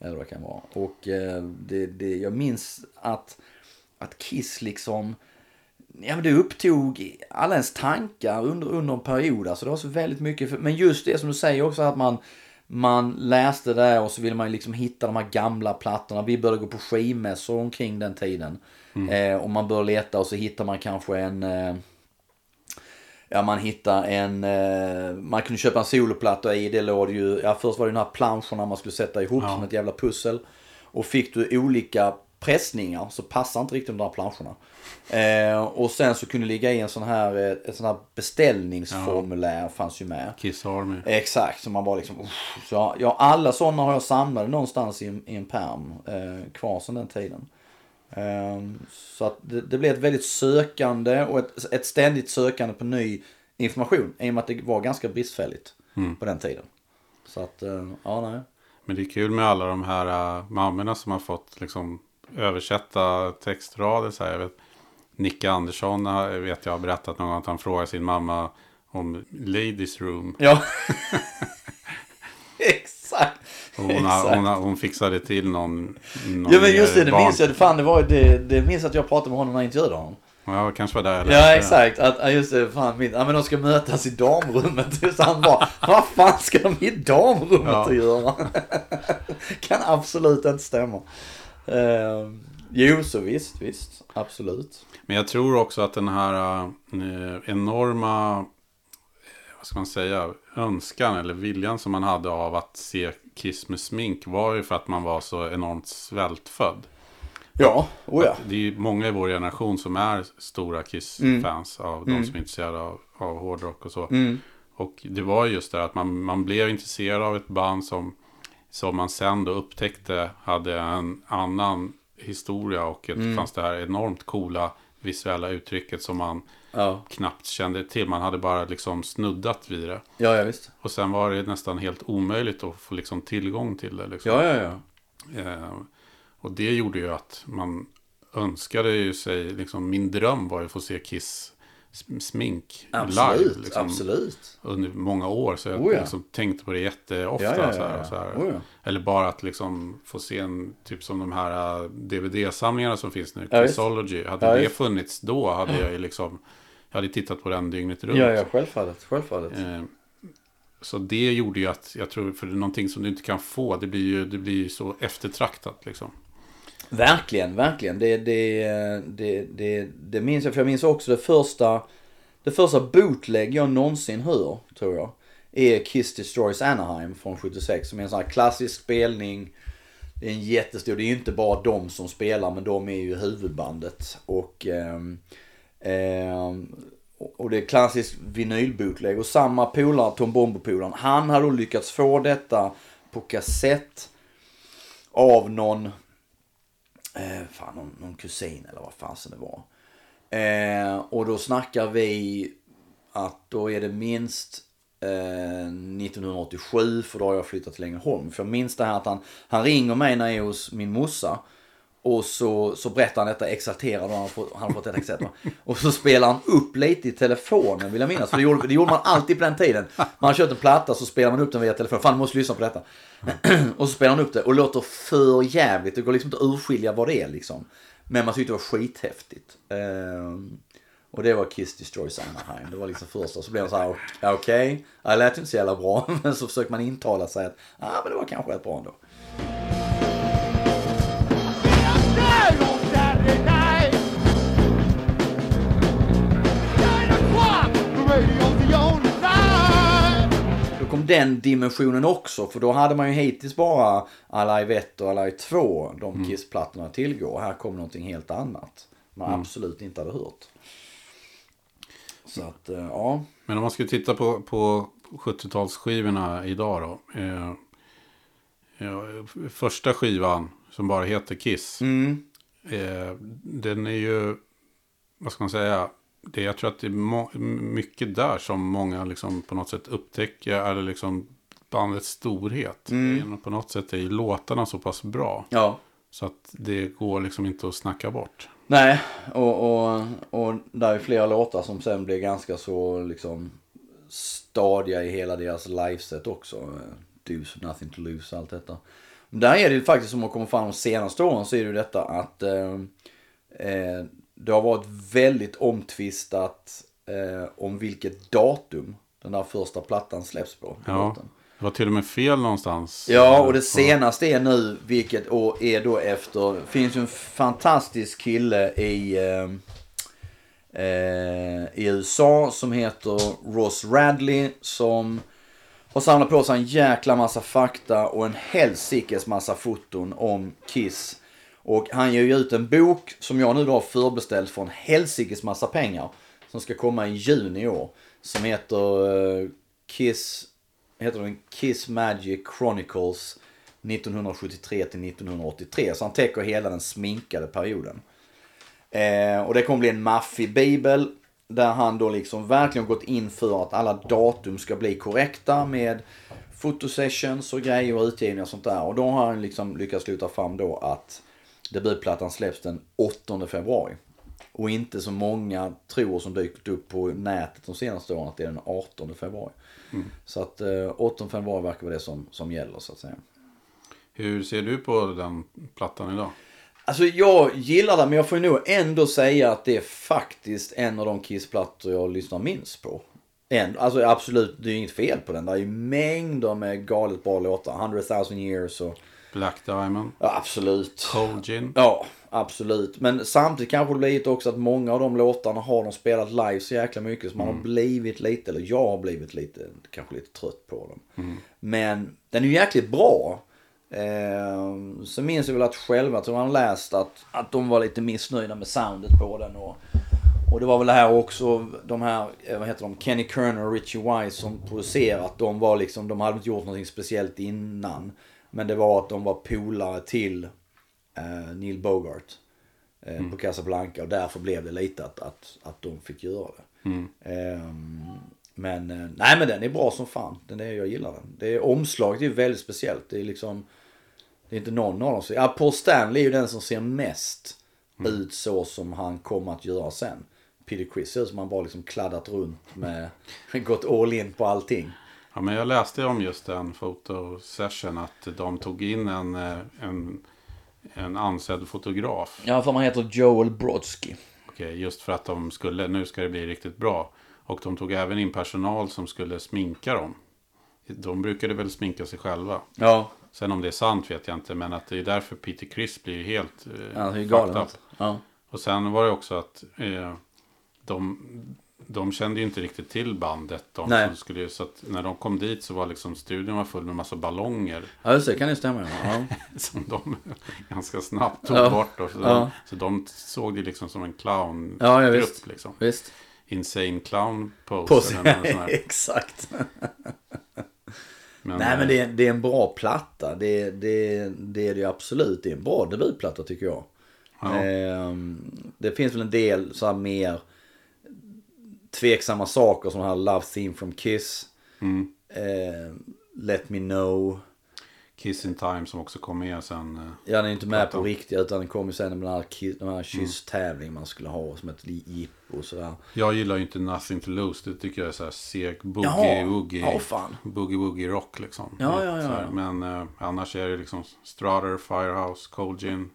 Eller vad det kan vara. Och eh, det, det, jag minns att, att Kiss liksom, Ja men det upptog alla ens tankar under, under en period. Alltså det var så väldigt mycket. För, men just det som du säger också att man, man läste det och så ville man liksom hitta de här gamla plattorna. Vi började gå på skivmässor omkring den tiden. Eh, och man började leta och så hittar man kanske en... Eh, Ja, man hittar en... Eh, man kunde köpa en soloplatta i. Det låg ju... Ja, först var det de här planscherna man skulle sätta ihop
Ja.
som ett jävla pussel. Och fick du olika pressningar så passar inte riktigt de där planscherna. Eh, och sen så kunde ligga i en sån här, eh, ett sån här beställningsformulär fanns ju med.
Kiss Army.
Exakt, så man bara liksom... uff. Så jag, ja, alla sådana har jag samlade någonstans i, en- i en pärm eh, kvar sedan den tiden. Ehm, så att det, det blev ett väldigt sökande och ett, ett ständigt sökande på ny information. I och med att det var ganska bristfälligt på den tiden. Så att, eh, ja nej.
Men det är kul med alla de här uh, mammorna som har fått liksom översätta textrader. Så här. Jag vet, Nicke Andersson vet jag har berättat någon gång att han frågar sin mamma om Ladies Room.
Ja. Exakt.
Hon, har, hon, har, hon fixade till någon, någon
Ja men just det, det
barn-
minns jag. Fan, det, var, det, det minns att jag pratade med honom när jag intervjuade honom.
Ja, kanske var där
Ja exakt, att, just det, fan, min, ja men de ska mötas i damrummet. Så han bara, vad fan ska de i damrummet
Ja.
att göra? kan absolut inte stämma. Uh, jo, så visst, visst, absolut.
Men jag tror också att den här eh, enorma, eh, vad ska man säga, önskan eller viljan som man hade av att se Kiss med smink var ju för att man var så enormt svältfödd.
Ja, oh ja.
Det är ju många i vår generation som är stora Kiss-fans av de som är intresserade av, av hårdrock och så. Och det var just det att man, man blev intresserad av ett band som, som man sen då upptäckte hade en annan historia och ett, fanns det här enormt coola visuella uttrycket som man
Ja,
knappt kände till. Man hade bara liksom snuddat vid det.
ja, ja visst.
Och sen var det nästan helt omöjligt att få liksom tillgång till det. Liksom.
Ja, ja, ja.
Eh, och det gjorde ju att man önskade ju sig, liksom, min dröm var ju att få se Kiss sm- smink
Absolut,
live. Liksom,
absolut.
Under många år. Så jag
Oh ja.
liksom, tänkte på det jätteofta.
Ja, ja,
så här, så här.
Oh.
Eller bara att liksom få se en, typ som de här eh, DVD-samlingarna som finns nu.
Ja.
Kissology. Hade det funnits då hade jag ju liksom, jag hade tittat på den dygnet runt.
Ja, ja, självfallet, självfallet.
Eh, Så det gjorde ju att, jag tror, för det är någonting som du inte kan få, det blir ju, det blir ju så eftertraktat liksom.
Verkligen, verkligen. Det, det, det, det, det minns jag. För jag minns också det första, det första bootleg jag någonsin hör, tror jag. Är Kiss Destroys Anaheim från 76. Som är en sån här klassisk spelning. Det är en jättestor, det är ju inte bara de som spelar men de är ju huvudbandet. Och, ehm, Eh, och det är klassisk vinylbootleg. Och samma polare, Tom Bombo-polaren, han hade då lyckats få detta på kassett av någon eh, fan, någon, någon kusin eller vad fasen det var. Eh, och då snackar vi att då är det minst eh, 1987 för då har jag flyttat till Ängelholm. För jag minns det här att han, han ringer mig när jag är hos min morsa. Och så, så berättar han detta exalterad och han har fått, han har fått detta exalterat. Och så spelar han upp lite i telefonen vill jag minnas. För det gjorde, det gjorde man alltid på den tiden. Man har kört en platta så spelar man upp den via telefonen. Fan, du måste lyssna på detta. och så spelar han upp det och låter för jävligt. Det går liksom inte att urskilja vad det är liksom. Men man tyckte det var skithäftigt. Ehm, och det var Kiss Destroys Anaheim. Det var liksom första. Så blev man så här, okej, det lät inte så jävla bra. Men så försöker man intala sig att, ja ah, men det var kanske rätt bra ändå. Den dimensionen också. För då hade man ju hittills bara Alive 1 och Alive 2, de Kiss-plattorna att tillgå. Här kom någonting helt annat. Man absolut inte hade hört. Så att, eh, ja.
Men om man skulle titta på, på 70-talsskivorna idag då. Eh, ja, första skivan som bara heter Kiss.
Mm.
Eh, den är ju, vad ska man säga. Det, jag tror att det är mycket där som många liksom på något sätt upptäcker. Eller liksom bandets storhet. Mm. På något sätt är ju låtarna så pass bra.
Ja.
Så att det går liksom inte att snacka bort.
Nej, och, och, och där är flera låtar som sen blir ganska så liksom stadiga i hela deras liveset också. Deuce, Nothing to Lose, allt detta. Där är det ju faktiskt som har kommit fram de senaste åren så är det ju detta att eh, eh, det har varit väldigt omtvistat eh, om vilket datum den där första plattan släpps på.
Ja, det var till och med fel någonstans.
Ja, och det senaste är nu, vilket år är då efter, det finns ju en fantastisk kille i, eh, eh, i USA som heter Ross Radley som har samlat på sig en jäkla massa fakta och en helsikes massa foton om Kiss. Och han ger ju ut en bok som jag nu då har förbeställt för en helsikes massa pengar. Som ska komma i juni i år. Som heter uh, Kiss, heter den Kiss Magic Chronicles 1973 till 1983. Så han täcker hela den sminkade perioden. Eh, och det kommer bli en maffig bibel. Där han då liksom verkligen gått in för att alla datum ska bli korrekta med fotosessions och grejer och utgivningar och sånt där. Och då har han liksom lyckats sluta fram då att debutplattan släpps den 8 februari. Och inte så många tror som dykt upp på nätet de senaste åren att det är den 18 februari. Så att eh, 8 februari verkar vara det som, som gäller så att säga.
Hur ser du på den plattan idag?
Alltså jag gillar den men jag får nog ändå säga att det är faktiskt en av de Kiss-plattor jag lyssnar minst på. En, alltså absolut, det är ju inget fel på den. Det är ju mängder med galet bra låtar. 100 000 years och
Black Diamond,
ja, absolut.
Gin.
Ja, absolut. Men samtidigt kanske det blivit också att många av de låtarna har de spelat live så jäkla mycket så man har blivit lite, eller jag har blivit lite, kanske lite trött på dem. Men den är ju jäkligt bra. Eh, så minns jag väl att själva, tror man läst att, att de var lite missnöjda med soundet på den. Och, och det var väl det här också, de här, eh, vad heter de, Kenny Kerner och Richie Wise som producerat. De var liksom, de hade inte gjort någonting speciellt innan. Men det var att de var polare till eh, Neil Bogart eh, på Casablanca och därför blev det lite att, att, att de fick göra det. Ehm, men eh, nej men den är bra som fan. Den är, jag gillar den. Det är, omslaget är väldigt speciellt. Det är liksom det är inte någon av dem som... Ja, Paul Stanley är ju den som ser mest ut så som han kommer att göra sen. Peter Criss ser ut som han bara liksom kladdat runt med... gått all in på allting.
Ja, men jag läste om just den fotosession att de tog in en, eh, en, en ansedd fotograf.
Ja, för man heter Joel Brodsky.
Okej, just för att de skulle, nu ska det bli riktigt bra. Och de tog även in personal som skulle sminka dem. De brukade väl sminka sig själva.
Ja,
Sen om det är sant vet jag inte, men att det är därför Peter Criss blir helt eh,
är
fucked
galen.
up.
alltså. Ja.
Och sen var det också att eh, de, de kände ju inte riktigt till bandet. De
Nej.
som skulle, så att när de kom dit så var liksom studion var full med massa ballonger.
ja, just det kan ju stämma. Ja.
Som de ganska snabbt tog
Ja.
bort. Och så,
Ja.
så de såg det liksom som en clowngrupp.
Ja, ja, visst.
liksom.
Visst.
Insane clown pose.
På
eller.
Exakt.
Men,
Nej men
eh,
det är, det är en bra platta. Det, det, det är det ju absolut. Det är en bra debutplatta tycker jag.
Ja.
Ehm, det finns väl en del så här mer tveksamma saker som här Love Theme from Kiss.
Mm.
Ehm, Let Me Know.
Kiss in Time som också kom med sen. eh,
Ja, den är inte med på riktigt utan den kom ju sen med den här, den här kysstävling man skulle ha som ett jippo och sådär.
Jag gillar ju inte Nothing to Lose. Det tycker jag är så här seg boogie-woogie.
Ja.
Boogie-woogie rock liksom.
Ja, ja, ja.
Men eh, annars är det liksom Strutter, Firehouse, Cold Gin,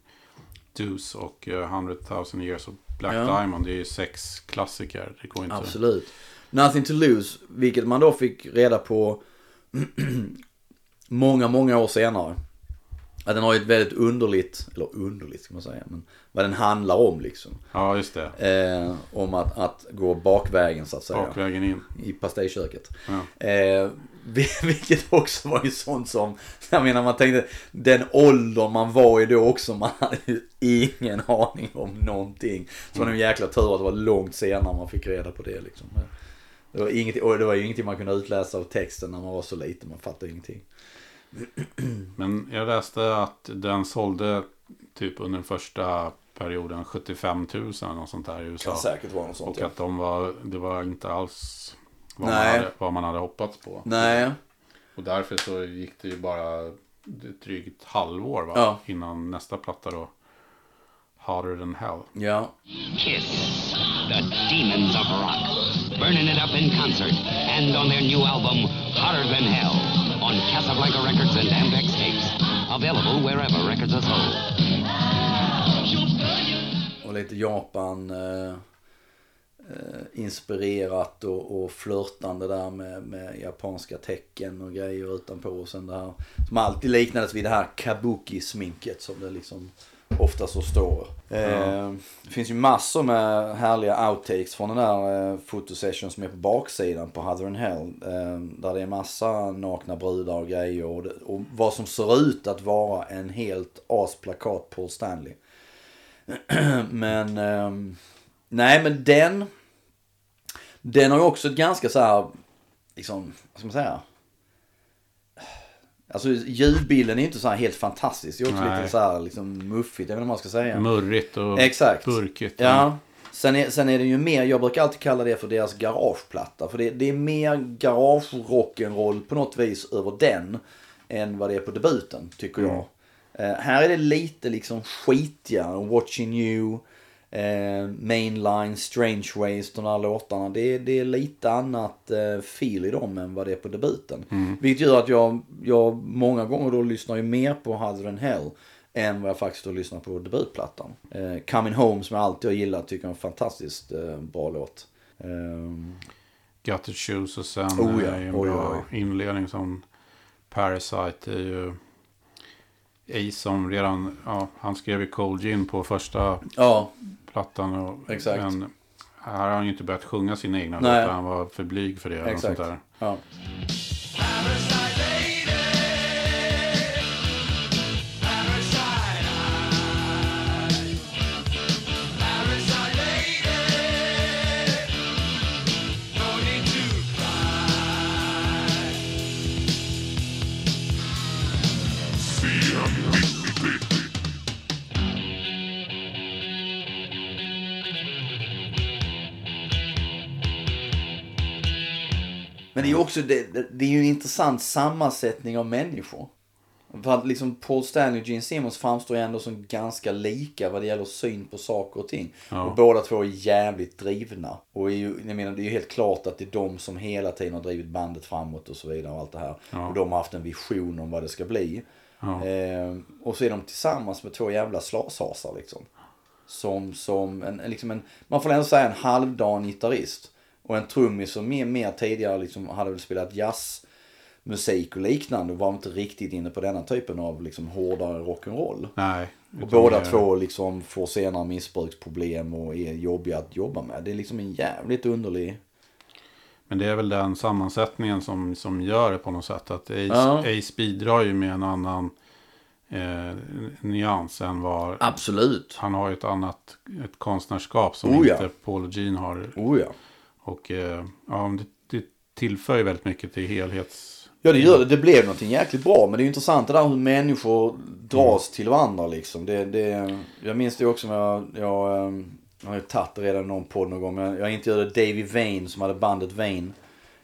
Deuce och eh, 100 000 years of Black
Ja.
Diamond. Det är ju sex klassiker. Det går inte.
Absolut. Nothing to lose, vilket man då fick reda på många, många år senare. Att den har ju ett väldigt underligt, eller underligt ska man säga, men vad den handlar om liksom.
Ja, just det.
Eh, om att, att gå bakvägen så att säga.
Bakvägen in.
I pastejköket.
Ja.
Eh, vilket också var ju sånt som, jag menar man tänkte, den åldern man var i då också, man hade ju ingen aning om någonting. Så det en jäkla tur att det var långt senare man fick reda på det liksom. Det var, inget, och det var ju ingenting man kunde utläsa av texten när man var så liten, man fattade ingenting.
Men jag läste att den sålde typ under den första perioden 75 000 eller något sånt där i USA.
säkert vara något sånt
Och att de var, det var inte alls vad man,
Nej.
hade, vad man hade hoppats på.
Nej,
Och därför så gick det ju bara ett drygt halvår va?
Ja.
innan nästa platta då. Harder than hell.
ja.
Kiss, the demons of rock, burning it up in concert and on their new album, Hotter Than Hell, on Casablanca Records and Ampex tapes. Available wherever records are sold.
Och lite Japan eh, inspirerat och, och flörtande där med, med japanska tecken och grejer utanpå. Och sen det här som alltid liknades vid det här kabuki-sminket som det liksom ofta så står. Eh, det finns ju massor med härliga outtakes från den där eh, fotosession som är på baksidan på Hother and Hell. Eh, där det är massa nakna brudar och grejer. Och, det, och vad som ser ut att vara en helt asplakat Paul Stanley. men, ehm, nej men den. Den har ju också ett ganska så här, liksom, vad ska man säga? Alltså ljudbilden är inte så här helt fantastisk. Det är också
Nej.
lite så här liksom muffigt, jag vet inte vad man ska säga.
Murrigt och
Exakt.
burkigt.
Ja. Sen är, sen är det ju mer, jag brukar alltid kalla det för deras garageplatta. För det, det är mer garage-rock'n'roll på något vis över den. Än vad det är på debuten, tycker jag. Eh, här är det lite liksom skitigare. Watching you, eh, Mainline, Strange Ways, de här låtarna. Det, det är lite annat eh, feel i dem än vad det är på debuten. Vilket gör att jag, jag många gånger då lyssnar ju mer på Harder than Hell än vad jag faktiskt då lyssnar på debutplattan. Eh, Coming Home som jag alltid har gillat tycker jag är en fantastiskt eh, bra låt. Ehm,
Gutted Shoes och sen
Oh ja,
är ju en
oj,
bra
oj.
inledning som Parasite är ju Ace som redan, ja, han skrev ju Cold Gin på första
ja,
plattan. Och,
Exakt.
Men här har han ju inte börjat sjunga sina egna låtar, han var för blyg för det.
exakt.
Sånt där.
Ja. Men det är ju också det, det, är ju en intressant sammansättning av människor. För att liksom Paul Stanley och Gene Simmons framstår ju ändå som ganska lika vad det gäller syn på saker och ting.
Ja.
Och båda två är jävligt drivna. Och är ju, jag menar, det är ju helt klart att det är de som hela tiden har drivit bandet framåt och så vidare och allt det här.
Ja.
Och de har haft en vision om vad det ska bli.
Ja.
Eh, och så är de tillsammans med två jävla slashasar liksom. Som, som en, en- liksom en, man får ändå säga en halvdan gitarrist. Och en trummis som mer, mer tidigare liksom hade väl spelat jazzmusik och liknande. Och var inte riktigt inne på denna typen av liksom hårdare rock'n'roll.
Nej.
Och båda två liksom får senare missbruksproblem och är jobbiga att jobba med. Det är liksom en jävligt underlig...
Men det är väl den sammansättningen som, som gör det på något sätt. Att Ace,
Ja.
Ace bidrar ju med en annan eh, nyans än vad...
Absolut.
Han har ju ett annat ett konstnärskap som
Oh ja.
inte Paul och Gene har.
Oh ja.
Och eh, ja, det, det tillför ju väldigt mycket till helhets...
Ja det gör det. Det blev någonting jäkligt bra. Men det är ju intressant det där hur människor dras till varandra liksom. Det, det, jag minns det också när jag, jag, ehm, jag har ju tagit redan någon podd någon gång. Men jag intervjuade Davy Vane som hade bandet Vane.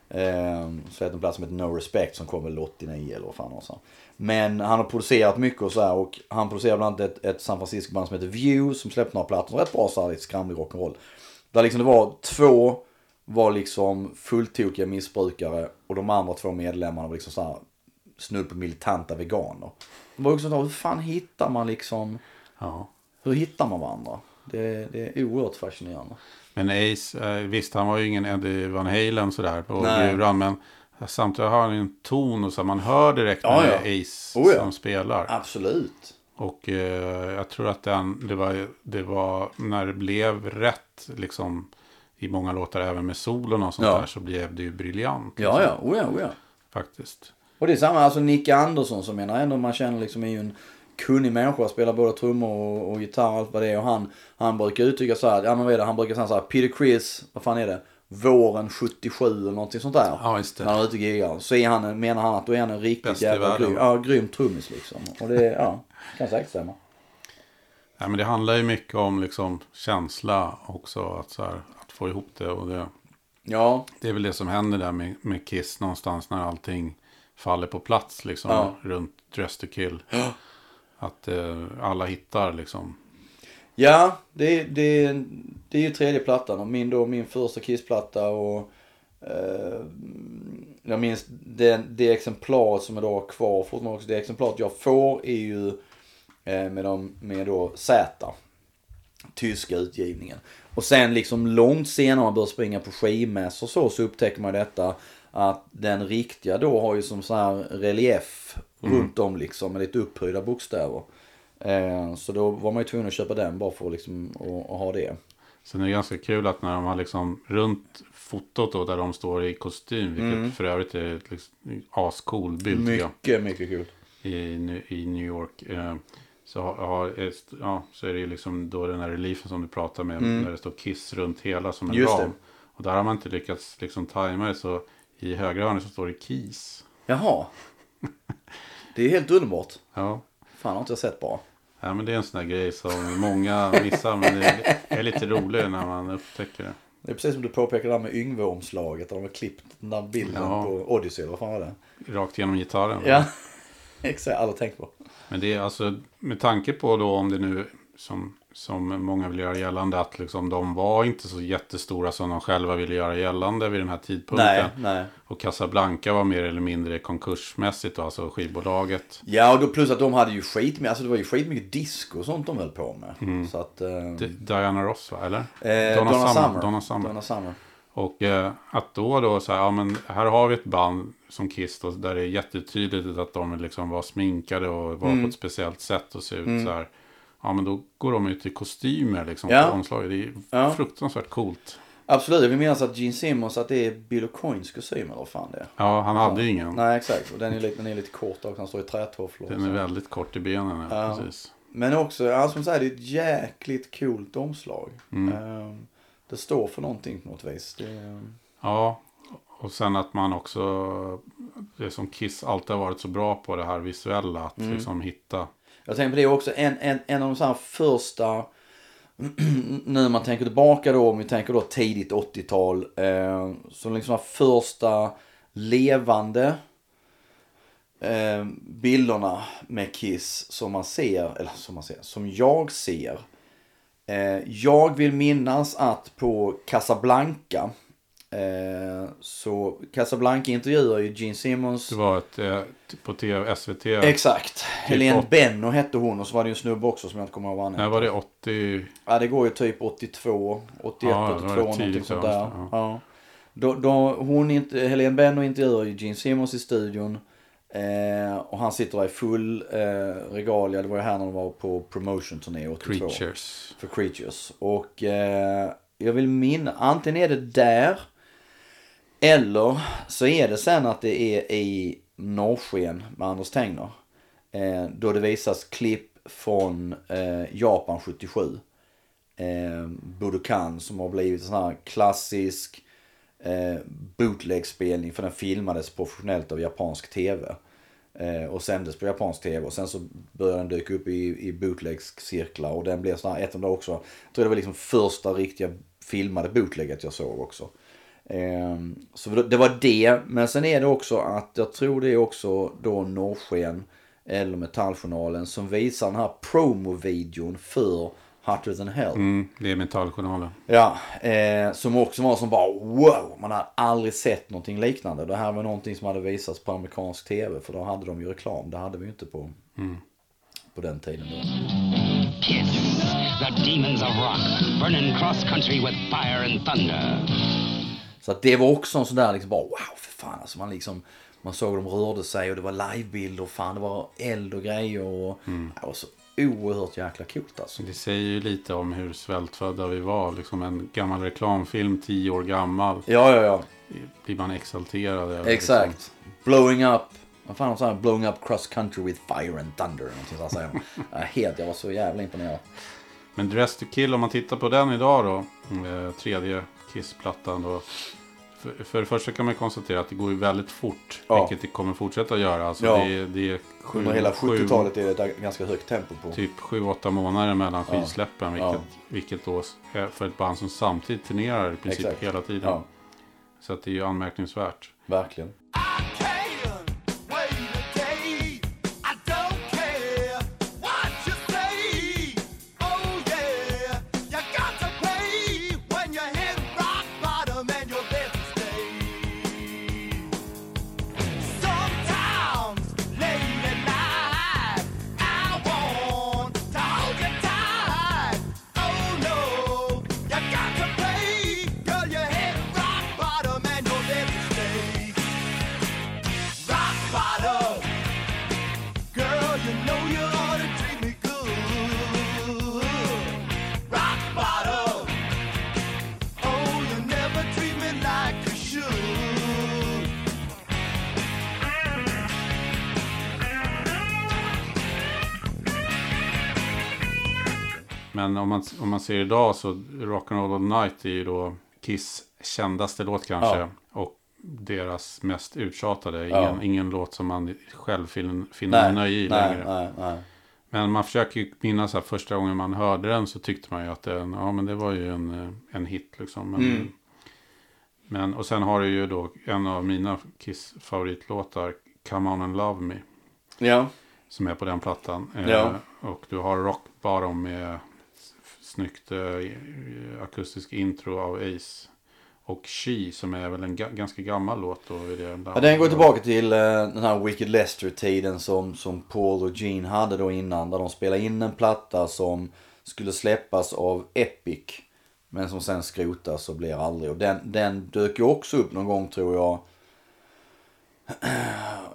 Eh, släppte en plats som heter No Respect som kom väl 89 eller vad fan så. Men han har producerat mycket och så här och han producerar bland annat ett, ett San Francisco band som heter View som släppte några plattor. Rätt bra så här lite skramlig rock'n'roll. Där liksom det var två var liksom fulltokiga missbrukare och de andra två medlemmarna var liksom så här snudd på militanta veganer. Det var också så här, hur fan hittar man liksom,
Ja.
hur hittar man varandra? Det, det är oerhört fascinerande.
Men Ace, eh, visst han var ju ingen Eddie Van Halen sådär på
Nej.
guran. Men samtidigt har han en ton och så man hör direkt
Ja,
när
ja.
det är Ace
Oh, ja.
som spelar.
Absolut.
Och eh, jag tror att den, det, var, det var när det blev rätt liksom i många låtar även med solon och sånt
Ja.
där så blev det ju briljant.
Ja,
liksom,
ja, oh ja, oh ja.
Faktiskt.
Och det är samma, alltså Nicke Andersson som menar ändå man känner liksom är ju en kunnig människa, spelar både trummor och, och gitarr och allt vad det är. Och han, han brukar uttrycka så här, ja men vad är det, han brukar säga så här, Peter Chris, vad fan är det? Våren 77 eller någonting sånt där.
Ja, just det.
När han är ute och giggar. Så är han, en- menar han att då är han en riktigt
Bäst
jävla grym, ja, grym trummis liksom. Och det, ja, kan säkert stämma.
Ja, men det handlar ju mycket om liksom känsla också. Att, så här, få ihop det. Och det,
Ja,
det är väl det som händer där med, med Kiss någonstans när allting faller på plats liksom
Ja.
runt Dress to Kill. Att eh, alla hittar liksom.
Ja, det, det, det är ju tredje plattan och min då, min första Kiss-platta och eh, jag minns det, det exemplar som då har kvar fortfarande också. Det exemplaret jag får är ju eh, med, de, med då Z. Tyska utgivningen. Och sen liksom långt senare man börjar springa på skivmässor så, så upptäcker man detta att den riktiga då har ju som så här relief runt om liksom med lite upphöjda bokstäver. Eh, så då var man ju tvungen att köpa den bara för att liksom, att, att ha det.
Sen är det ganska kul att när de har liksom runt fotot då där de står i kostym, vilket
Mm.
för övrigt är liksom, ascool bild
Mycket, mycket kul.
i, i New York. Eh, så, har, ja, så är det ju liksom då den här reliefen som du pratar med, när det står Kiss runt hela som en
Mm. Just
ram.
det.
Och där har man inte lyckats liksom tajma det, så i högra hörnet så står det Keys.
Jaha. Det är helt underbart.
Ja.
Fan har inte jag sett bara.
ja, men det är en sån här grej som många missar, men det är lite roligt när man upptäcker det.
Det är precis som du påpekade där med Yngve-omslaget. Där de har klippt den där bilden
Ja.
på Odyssey. Vad fan var det?
Rakt genom gitarren.
Ja. Exakt, alla tänkt på.
Men det är alltså med tanke på då om det nu som, som många vill göra gällande att liksom de var inte så jättestora som de själva ville göra gällande vid den här tidpunkten.
Nej, nej.
Och Casablanca var mer eller mindre konkursmässigt då, alltså skivbolaget.
Ja, och då plus att de hade ju skit med, alltså det var ju skitmycket disco och sånt de höll på med. Så att... Eh,
Diana Ross va, eller?
eh, Donna, Summer.
Donna Summer.
Donna Summer.
Och eh, att då då så här, ja men här har vi ett band som Kiss då, där det är jättetydligt att de liksom var sminkade och var
Mm.
på ett speciellt sätt och se ut så här. Ja men då går de ut i kostymer liksom
Ja.
på omslaget. Det är
Ja.
fruktansvärt coolt.
Absolut, jag vill minnas att Gene Simmons att det är Bill O'Coins kostym eller vad fan det är.
Ja, han hade ju ingen.
Nej, exakt. Och den är lite, den är lite kort också. Han står i trätofflor.
Den är väldigt kort i benen. Ja. Precis.
Men också, ja, som sagt, det är ett jäkligt coolt omslag. Ehm, det står för någonting på något vis. Det,
Ja, och sen att man också, det som Kiss alltid har varit så bra på det här visuella, att
Mm.
liksom hitta.
Jag tänker på det också, en, en, en av de så här första, nu man tänker tillbaka då, om vi tänker då tidigt 80-tal, eh, så liksom de första levande eh, bilderna med Kiss som man ser, eller som man ser, som jag ser. Eh, jag vill minnas att på Casablanca, eh, så Casablanca intervjuar ju Gene Simmons.
Det var ett, eh, på TV, SVT.
Exakt. Helene
åt-
Benno hette hon och så var det ju en snubbe också som jag inte kommer ihåg vad han
Nej,
hette.
var det 80?
Ja, det går ju typ 82, 81,
Ja, det var
82,
rätt
någonting sånt
där, ja.
Ja. Då, då, hon inte, Helene Benno intervjuar ju Gene Simmons i studion. Eh, och han sitter där i full eh, regalia. Det var ju här när de var på promotion-turné 82.
Creatures.
För Creatures. Och eh, jag vill minna, antingen är det där. Eller så är det sen att det är i Norrsken med Anders Tengner. Eh, då det visas klipp från eh, Japan 77. Eh, Budokan som har blivit sån här klassisk eh, bootleg-spelning för den filmades professionellt av japansk tv. Eh, och sändes på japansk tv. Och sen så började den dyka upp i, i bootlegs-cirklar. Och den blev sån här, ett av de också, jag tror det var liksom första riktiga filmade bootleget jag såg också. Eh, så det- det var det, men sen är det också att jag tror det är också då Norrsken eller Metalljournalen som visar den här promovideon för Hotter than Hell.
Mm, det är Metalljournalen.
Ja, eh, som också var som bara wow, man har aldrig sett någonting liknande. Det här var någonting som hade visats på amerikansk tv för då hade de ju reklam. Det hade vi ju inte på, på den tiden då.
Kiss, the demons of rock, burning cross country with fire and thunder.
Så att det var också en sån där liksom bara wow för fan alltså man liksom man såg dem rörde sig och det var livebilder och fan det var eld och grejer och det var så oerhört jäkla coolt alltså.
Det säger ju lite om hur svältfödda vi var. Liksom en gammal reklamfilm, tio år gammal.
Ja, ja, ja.
Blir man exalterad över.
Exakt.
Liksom.
Blowing up. Vad fan sa? Blowing up cross country with fire and thunder. Någonting sånt säger de. Ja, Helt, jag var så jävla imponerad.
Men Dress to Kill, om man tittar på den idag då. Eh, tredje Kiss-plattan då. För, för det första kan man konstatera att det går ju väldigt fort.
Ja.
Vilket det kommer fortsätta göra. Alltså
Ja.
det, är- det är sju,
Under hela
sju-
70-talet är det ett ganska högt tempo på.
Typ 7-8 månader mellan skivsläppen. Vilket,
Ja.
vilket då är för ett band som samtidigt turnerar i princip
Exakt.
hela tiden. Så att det är ju anmärkningsvärt.
verkligen.
Men om man, om man ser idag så Rock'n'Roll All Night är ju då Kiss kändaste låt kanske.
Ja.
Och deras mest uttjatade.
Ja.
Ingen, ingen låt som man själv finner, nöje i
nej,
längre.
nej, nej.
Men man försöker ju minnas här första gången man hörde den så tyckte man ju att den, ja men det var ju en, eh, en hit liksom. Men,
Mm.
men, och sen har du ju då en av mina Kiss favoritlåtar, Come On And Love Me.
Ja,
Som är på den plattan. Eh,
Ja.
Och du har Rock Bottom med snyggt eh, akustisk intro av Ace. Och She som är väl en ga- ganska gammal låt då. Det
Ja, den går tillbaka till eh, den här Wicked Lester-tiden som, som Paul och Gene hade då innan. Där de spelade in en platta som skulle släppas av Epic. Men som sen skrotas och blir aldrig. Och den, den dök ju också upp någon gång tror jag.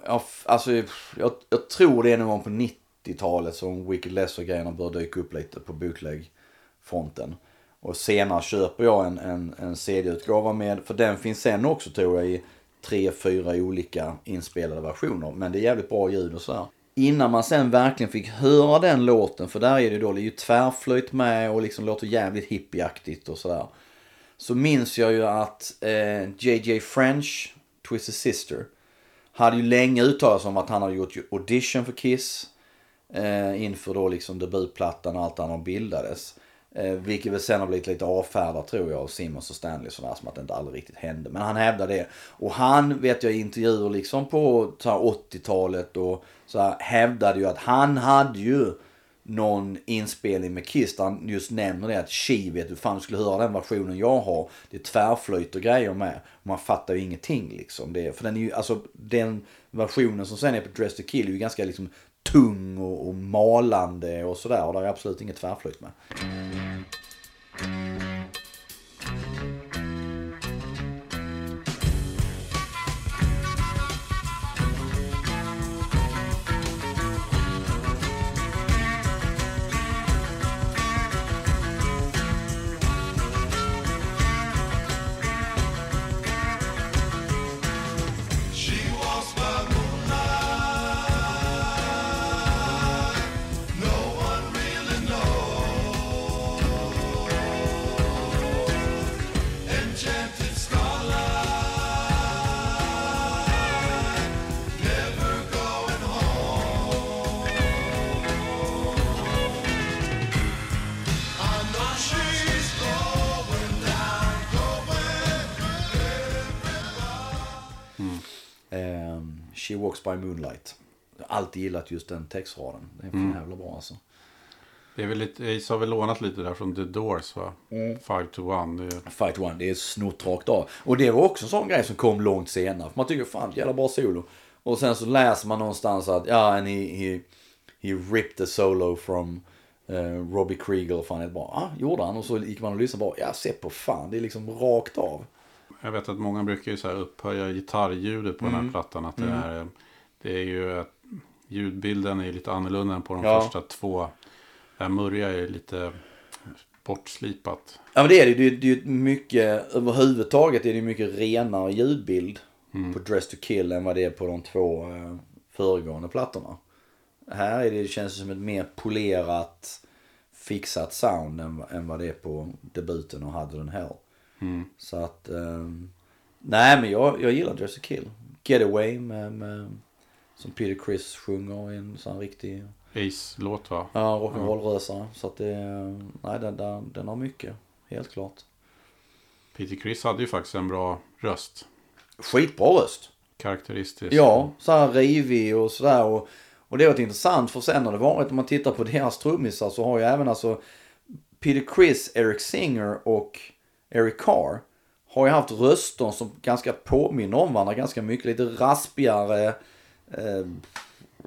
Ja, alltså, jag, jag tror det är någon gång på 90-talet som Wicked Lester-grejerna började dyka upp lite på fronten. Och senare köper jag en, en, en CD-utgåva med, för den finns sen också tror jag i tre, fyra olika inspelade versioner. Men det är jävligt bra ljud och sådär. Innan man sen verkligen fick höra den låten, för där är det då, det är ju tvärflöjt med och liksom låter jävligt hippieaktigt och sådär. Så minns jag ju att eh, JJ French, Twisted Sister, hade ju länge uttalat sig om att han hade gjort audition för Kiss. Eh, inför då liksom debutplattan och allt när de bildades. Eh, vilket väl sen har blivit lite avfärdat tror jag av Simmons och Stanley och sådär som att det inte aldrig riktigt hände. Men han hävdar det. Och han vet jag i intervjuer liksom på 80-talet och så här, hävdade ju att han hade ju någon inspelning med Kiss där han just nämner det att She vet du fan du skulle höra den versionen jag har. Det är tvärflöjt och grejer med. Man fattar ju ingenting liksom. Det, för den är ju, alltså den versionen som sen är på Dress to Kill är ju ganska liksom tung och, och malande och sådär. Och där är absolut inget tvärflyt med.
She
Walks By Moonlight. Jag har alltid gillat just den textraden. Den är för jävla bra alltså.
Det är väl lite, Ace har väl lånat lite där från The Doors va? Five to one. Det är,
Fight One, det är snott rakt av. Och det var också en sån grej som kom långt senare. För man tycker fan jävla bra solo. Och sen så läser man någonstans att ja, and he, he, he ripped the solo from eh, Robbie Krieger. och Fan, det bara, ah, gjorde han? Och så gick man och lyssnade bara, ja se på fan, det är liksom rakt av.
jag vet att många brukar ju så här upphöja gitarrljudet på den
Mm.
här plattan. Att det, är, det är ju att ljudbilden är lite annorlunda än på de
Ja.
första två. Där Murja är lite bortslipat.
Ja men det är det. Det är, det är ju mycket, överhuvudtaget är det mycket renare ljudbild på Dress to Kill än vad det är på de två eh, föregående plattorna. Här är det, känns det som ett mer polerat, fixat sound än, än vad det är på debuten och Hade den Hell. Så att, ehm, nej men jag, jag gillar Dress to Kill. Getaway med, med, som Peter Criss sjunger i en sån riktig
Ace-låt va?
Ja, rock'n'roll-rösare. Så att det, nej den, den, den har mycket. Helt klart.
Peter Criss hade ju faktiskt en bra röst.
Skitbra röst.
Karaktäristisk.
Ja, så här rivig och sådär. Och, och det har varit intressant för sen har det varit, om man tittar på deras trummisar så har ju även alltså Peter Criss, Eric Singer och Eric Carr har ju haft röster som ganska påminner om varandra ganska mycket. Lite raspigare, eh,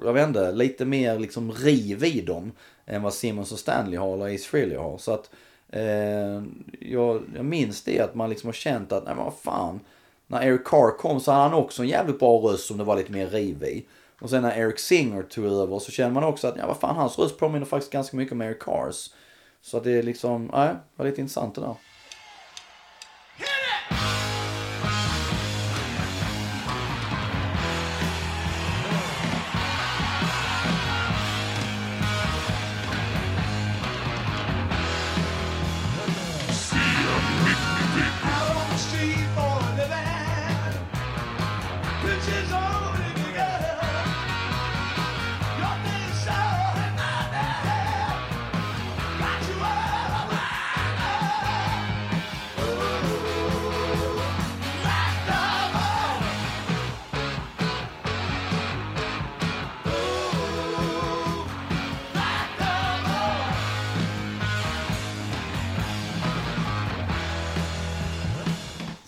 jag vet inte, lite mer liksom riv i dem än vad Simmons och Stanley har eller Ace Frehley har. Så att eh, jag, jag minns det att man liksom har känt att, nej men vad fan. När Eric Carr kom så hade han också en jävligt bra röst som det var lite mer riv i. Och sen när Eric Singer tog över så känner man också att, ja vad fan, hans röst påminner faktiskt ganska mycket om Eric Carrs. Så att det är liksom, nej, det var lite intressant det där.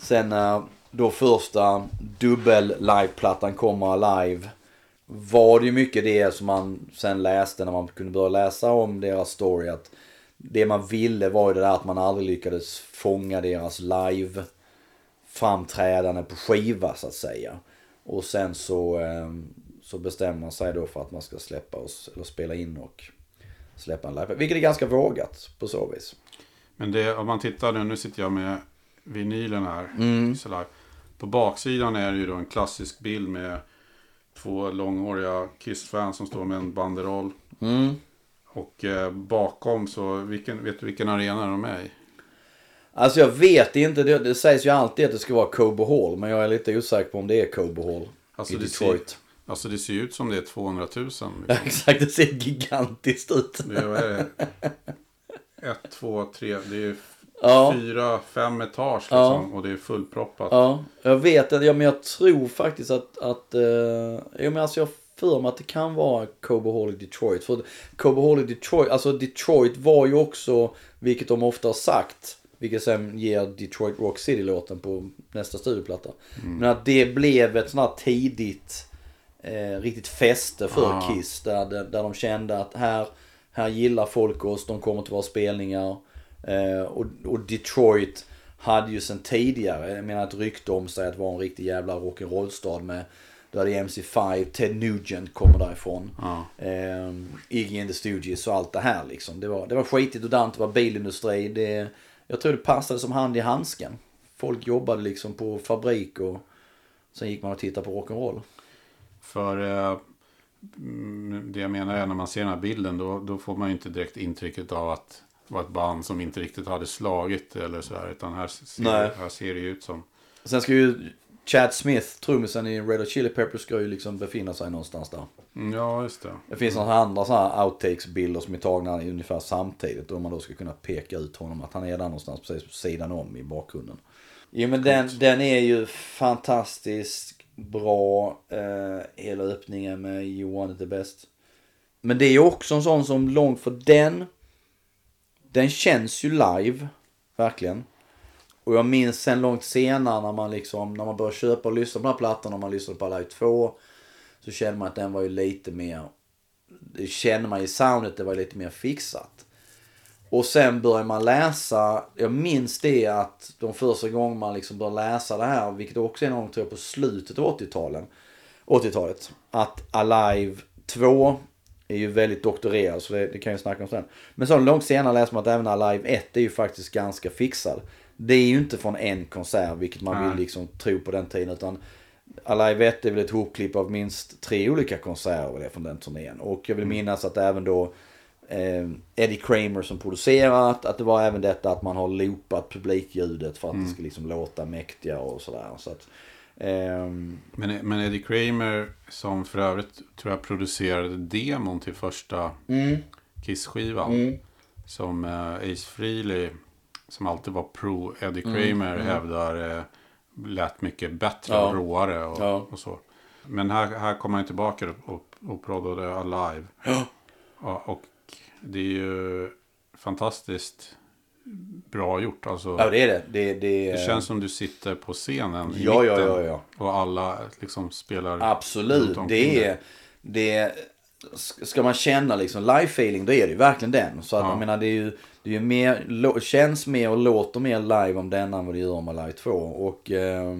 Sen när då första dubbel liveplattan kommer live var det ju mycket det som man sen läste när man kunde börja läsa om deras story. Att det man ville var ju det där att man aldrig lyckades fånga deras live framträdande på skiva så att säga. Och sen så, eh, så bestämmer man sig då för att man ska släppa oss, eller spela in och släppa en live. Vilket är ganska vågat på så vis.
Men det, om man tittar nu, nu sitter jag med vinylen här.
Mm.
På baksidan är det ju då en klassisk bild med två långhåriga Kiss-fans som står med en banderoll.
Mm.
Och eh, bakom så, vilken, vet du vilken arena de är i?
Alltså jag vet inte, det, det sägs ju alltid att det ska vara Cobo Hall. Men jag är lite osäker på om det är Cobo Hall
Alltså
i
det
Detroit.
ser, alltså det ser ju ut som det är 200 000. Liksom.
Ja, exakt, det ser gigantiskt ut.
Det är, vad är det? Ett, två, tre, det är
Ja.
fyra, fem etage liksom.
Ja.
Och det är fullproppat.
Ja, jag vet det. Ja, men jag tror faktiskt att... att uh, ja, men alltså jag för mig att det kan vara i Detroit. För i Detroit, alltså Detroit var ju också, vilket de ofta har sagt, vilket sen ger Detroit Rock City-låten på nästa studioplatta. Men att det blev ett sånt här tidigt, eh, riktigt fäste för
Ah.
Kiss. Där, där, där de kände att här, här gillar folk oss, de kommer till våra spelningar. Eh, och, och Detroit hade ju sen tidigare, jag menar ett rykte om sig att vara en riktig jävla rock'n'roll-stad med då hade MC5, Ted Nugent kommer därifrån.
Ja.
Eh, Iggy and the Stooges och allt det här liksom. Det var, det var skitigt och dant, det var bilindustri. Det, jag tror det passade som hand i handsken. Folk jobbade liksom på fabrik och sen gick man och tittade på rock'n'roll.
För eh, mm, det jag menar är när man ser den här bilden då, då får man ju inte direkt intrycket av att det var ett band som inte riktigt hade slagit eller så här. Utan här ser,
Nej.
här ser det ju ut som...
Sen ska ju Chad Smith, trummisen i Red Hot Chili Peppers, ska ju liksom befinna sig någonstans där.
Mm, Ja, just det.
Det finns några andra sådana här outtakes-bilder som är tagna ungefär samtidigt. Då man då ska kunna peka ut honom att han är där någonstans precis på sidan om i bakgrunden. Jo men den, den är ju fantastiskt bra. Eh, hela öppningen med You want it the best. Men det är ju också en sån som långt för den. Den känns ju live. Verkligen. Och jag minns sen långt senare när man liksom, när man började köpa och lyssna på den här plattan och man lyssnade på Alive 2. Så kände man att den var ju lite mer, det kände man i soundet, det var lite mer fixat. Och sen började man läsa, jag minns det att de första gången man liksom började läsa det här, vilket också är någon tror jag på slutet av 80-talen, 80-talet, att Alive 2 är ju väldigt doktorerad så det, det kan jag snacka om sen. Men så långt senare läser man att även Alive 1 är ju faktiskt ganska fixad. Det är ju inte från en konsert, vilket man
Nej.
vill liksom tro på den tiden, utan Alive 1 är väl ett hopklipp av minst tre olika konserter det från den turnén. Och jag vill minnas att även då eh, Eddie Kramer som producerat, att det var även detta att man har loopat publikljudet för att det ska liksom låta mäktiga och sådär. Så att, ehm,
Men, men Eddie Kramer som för övrigt tror jag producerade demon till första
Mm.
Kiss-skivan. Som eh, Ace Frehley, som alltid var pro Eddie
Mm.
Kramer, hävdar eh, lät mycket bättre
Ja.
och råare och,
Ja.
och så. Men här, här kom han tillbaka och, och proddade Alive.
Ja.
Ja, och det är ju fantastiskt bra gjort. Alltså,
ja det är det. Det, det,
det känns som du sitter på scenen i
Ja, ja,
mitten.
ja, ja.
Och alla liksom spelar
Absolut, det är, det Ska man känna liksom live-feeling då är det ju verkligen den. Så att
Ja.
jag menar det är ju, det är ju mer, känns mer och låter mer live om den än vad det gör om Alive 2. Och eh,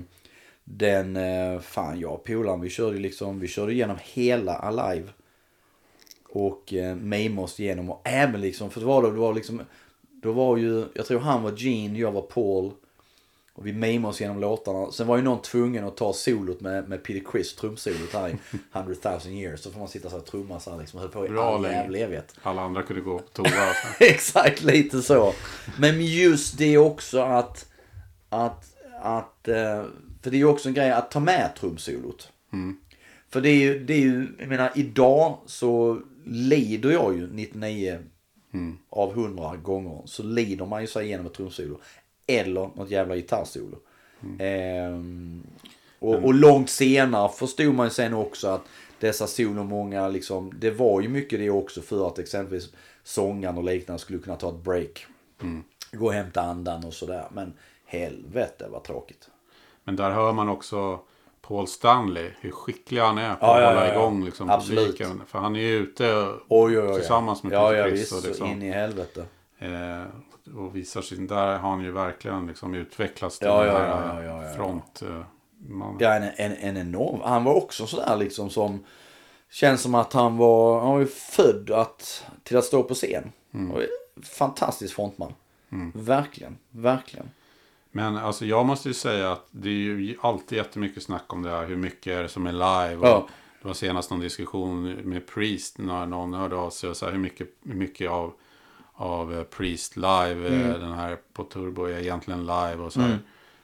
den, eh, fan jag och polaren vi körde ju liksom, vi körde igenom hela Alive. Och eh, oss igenom och även liksom, för det var då, det var liksom, då var ju, jag tror han var Gene, jag var Paul. Och vi mimade oss igenom låtarna. Sen var ju någon tvungen att ta solot med, med Peter Criss, trumsolot här i 100 000 years. Så får man sitta så här och trumma så här liksom. Höll på i all jävla evighet.
Alla andra kunde gå på toa.
Exakt, lite så. Men just det också att, att, att, eh, för det är ju också en grej att ta med trumsolot. För det är ju, det är ju, jag menar idag så lider jag ju 99 av 100 gånger så lider man ju sig igenom ett trumsolo. Eller något jävla gitarrsolo. Ehm, och, och långt senare förstod man ju sen också att dessa solo många liksom, det var ju mycket det också för att exempelvis sångaren och liknande skulle kunna ta ett break. Gå och hämta andan och sådär. Men helvete vad tråkigt.
Men där hör man också Paul Stanley, hur skicklig han är på
Ja,
att
ja,
hålla
ja,
igång liksom,
Absolut.
publiken. För han är ju ute
Oj, oj, oj.
tillsammans med
ja,
Peter
ja, visst,
och, liksom,
in i helvete.
eh, och visar sin, där har han ju verkligen liksom utvecklats till
Ja,
den här front... Eh, man.
Ja, en, en, en enorm. Han var också sådär liksom som... Känns som att han var, han var ju född att, till att stå på scen.
Mm.
Fantastisk frontman. Verkligen, verkligen.
Men alltså jag måste ju säga att det är ju alltid jättemycket snack om det här. Hur mycket är det som är live? Och
Ja.
Det var senast någon diskussion med Priest när någon hörde av sig och så här, hur mycket, mycket av, av eh, Priest live, eh,
Mm.
den här på Turbo är egentligen live och så här.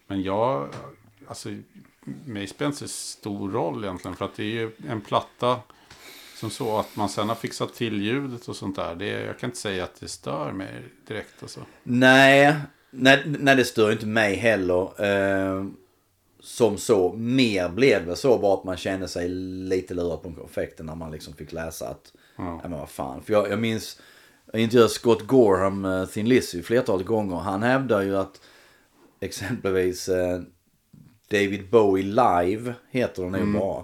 Men jag, alltså mig spelar inte så stor roll egentligen för att det är ju en platta som så att man sen har fixat till ljudet och sånt där. Det, jag kan inte säga att det stör mig direkt alltså.
Nej, nej, nej det stör inte mig heller. Eh, som så. Mer blev det så bara att man kände sig lite lurad på konfekten när man liksom fick läsa att,
Ja.
men vad fan. För jag, jag minns, jag intervjuade Scott Gorham, uh, Thin Lizzy, flertalet gånger. Han hävdar ju att exempelvis eh, David Bowie live heter den ju bara.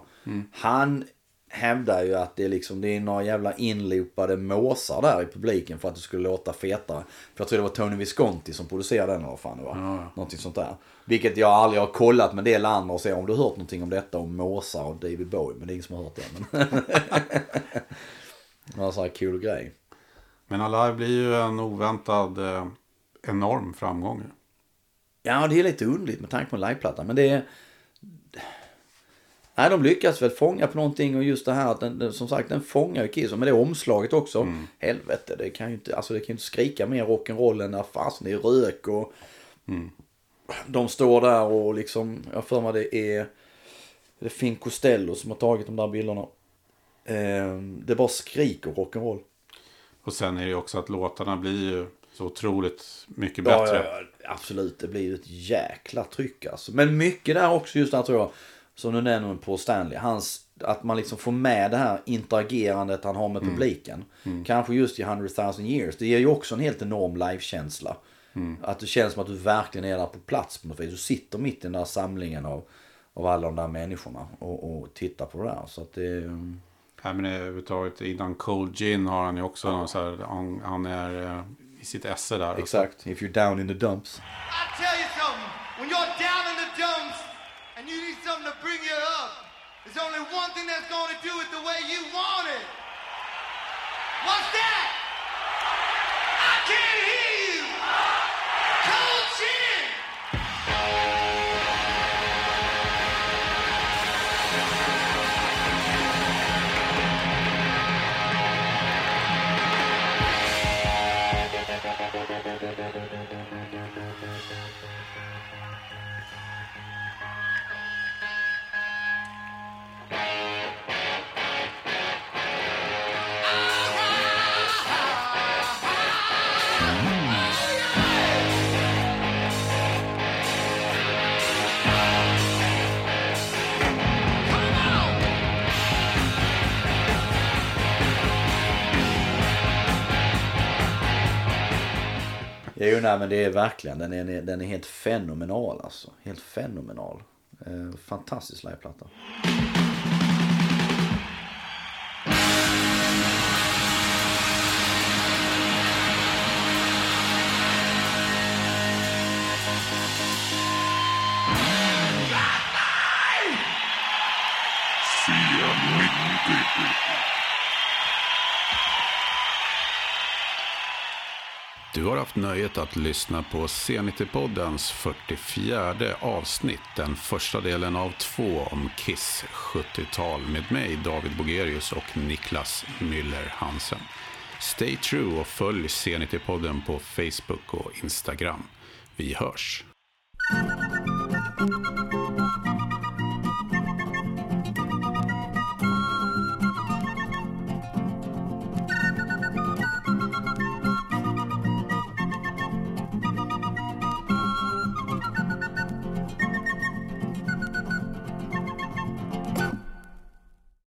Han hävdar ju att det är liksom det är några jävla inloopade måsar där i publiken för att det skulle låta fetare. För jag tror det var Tony Visconti som producerade den eller vad fan det var. Någonting sånt där. Vilket jag aldrig har kollat med del andra och se om du har hört någonting om detta om måsar och David Bowie. Men det är ingen som har hört det. Men... det en sån här kul grej.
Men Alive blir ju en oväntad eh, enorm framgång.
Ja, det är lite underligt med tanke på en liveplatta. Men det är... Nej, de lyckas väl fånga på någonting och just det här att den, den, som sagt den fångar ju Kiss. Men det omslaget också. Helvete, det kan ju inte, alltså det kan ju inte skrika mer rock'n'roll än när fasen det är rök och... De står där och liksom, jag för mig det är... Det är Finn Costello som har tagit de där bilderna. Eh, det bara skriker rock'n'roll.
Och sen är det ju också att låtarna blir ju så otroligt mycket bättre.
Ja, ja, absolut, det blir ju ett jäkla tryck alltså. Men mycket där också just där tror jag, som du nämner på Stanley, hans, att man liksom får med det här interagerandet han har med publiken. Kanske just i 100 000 years, det ger ju också en helt enorm livekänsla. Att det känns som att du verkligen är där på plats på något vis. Du sitter mitt i den där samlingen av, av alla de där människorna och, och tittar på det där. Så att det...
Nej, men överhuvudtaget innan Cold Gin har han ju också någon så här, han, han är eh, i sitt esse där.
Exakt, if you're down in the dumps.
I tell you something. When you're down in the dumps you need something to bring you up, there's only one thing that's going to do it the way you want it. What's that? I can't
Jo, nej, men det är verkligen, den är, den är helt fenomenal alltså. Helt fenomenal. Eh, fantastisk liveplatta.
Haft nöjet att lyssna på Zenity-poddens 44 avsnitt. Den första delen av två om Kiss 70-tal med mig, David Bogerius och Niklas Müller Hansen. Stay true och följ Zenity-podden på Facebook och Instagram. Vi hörs!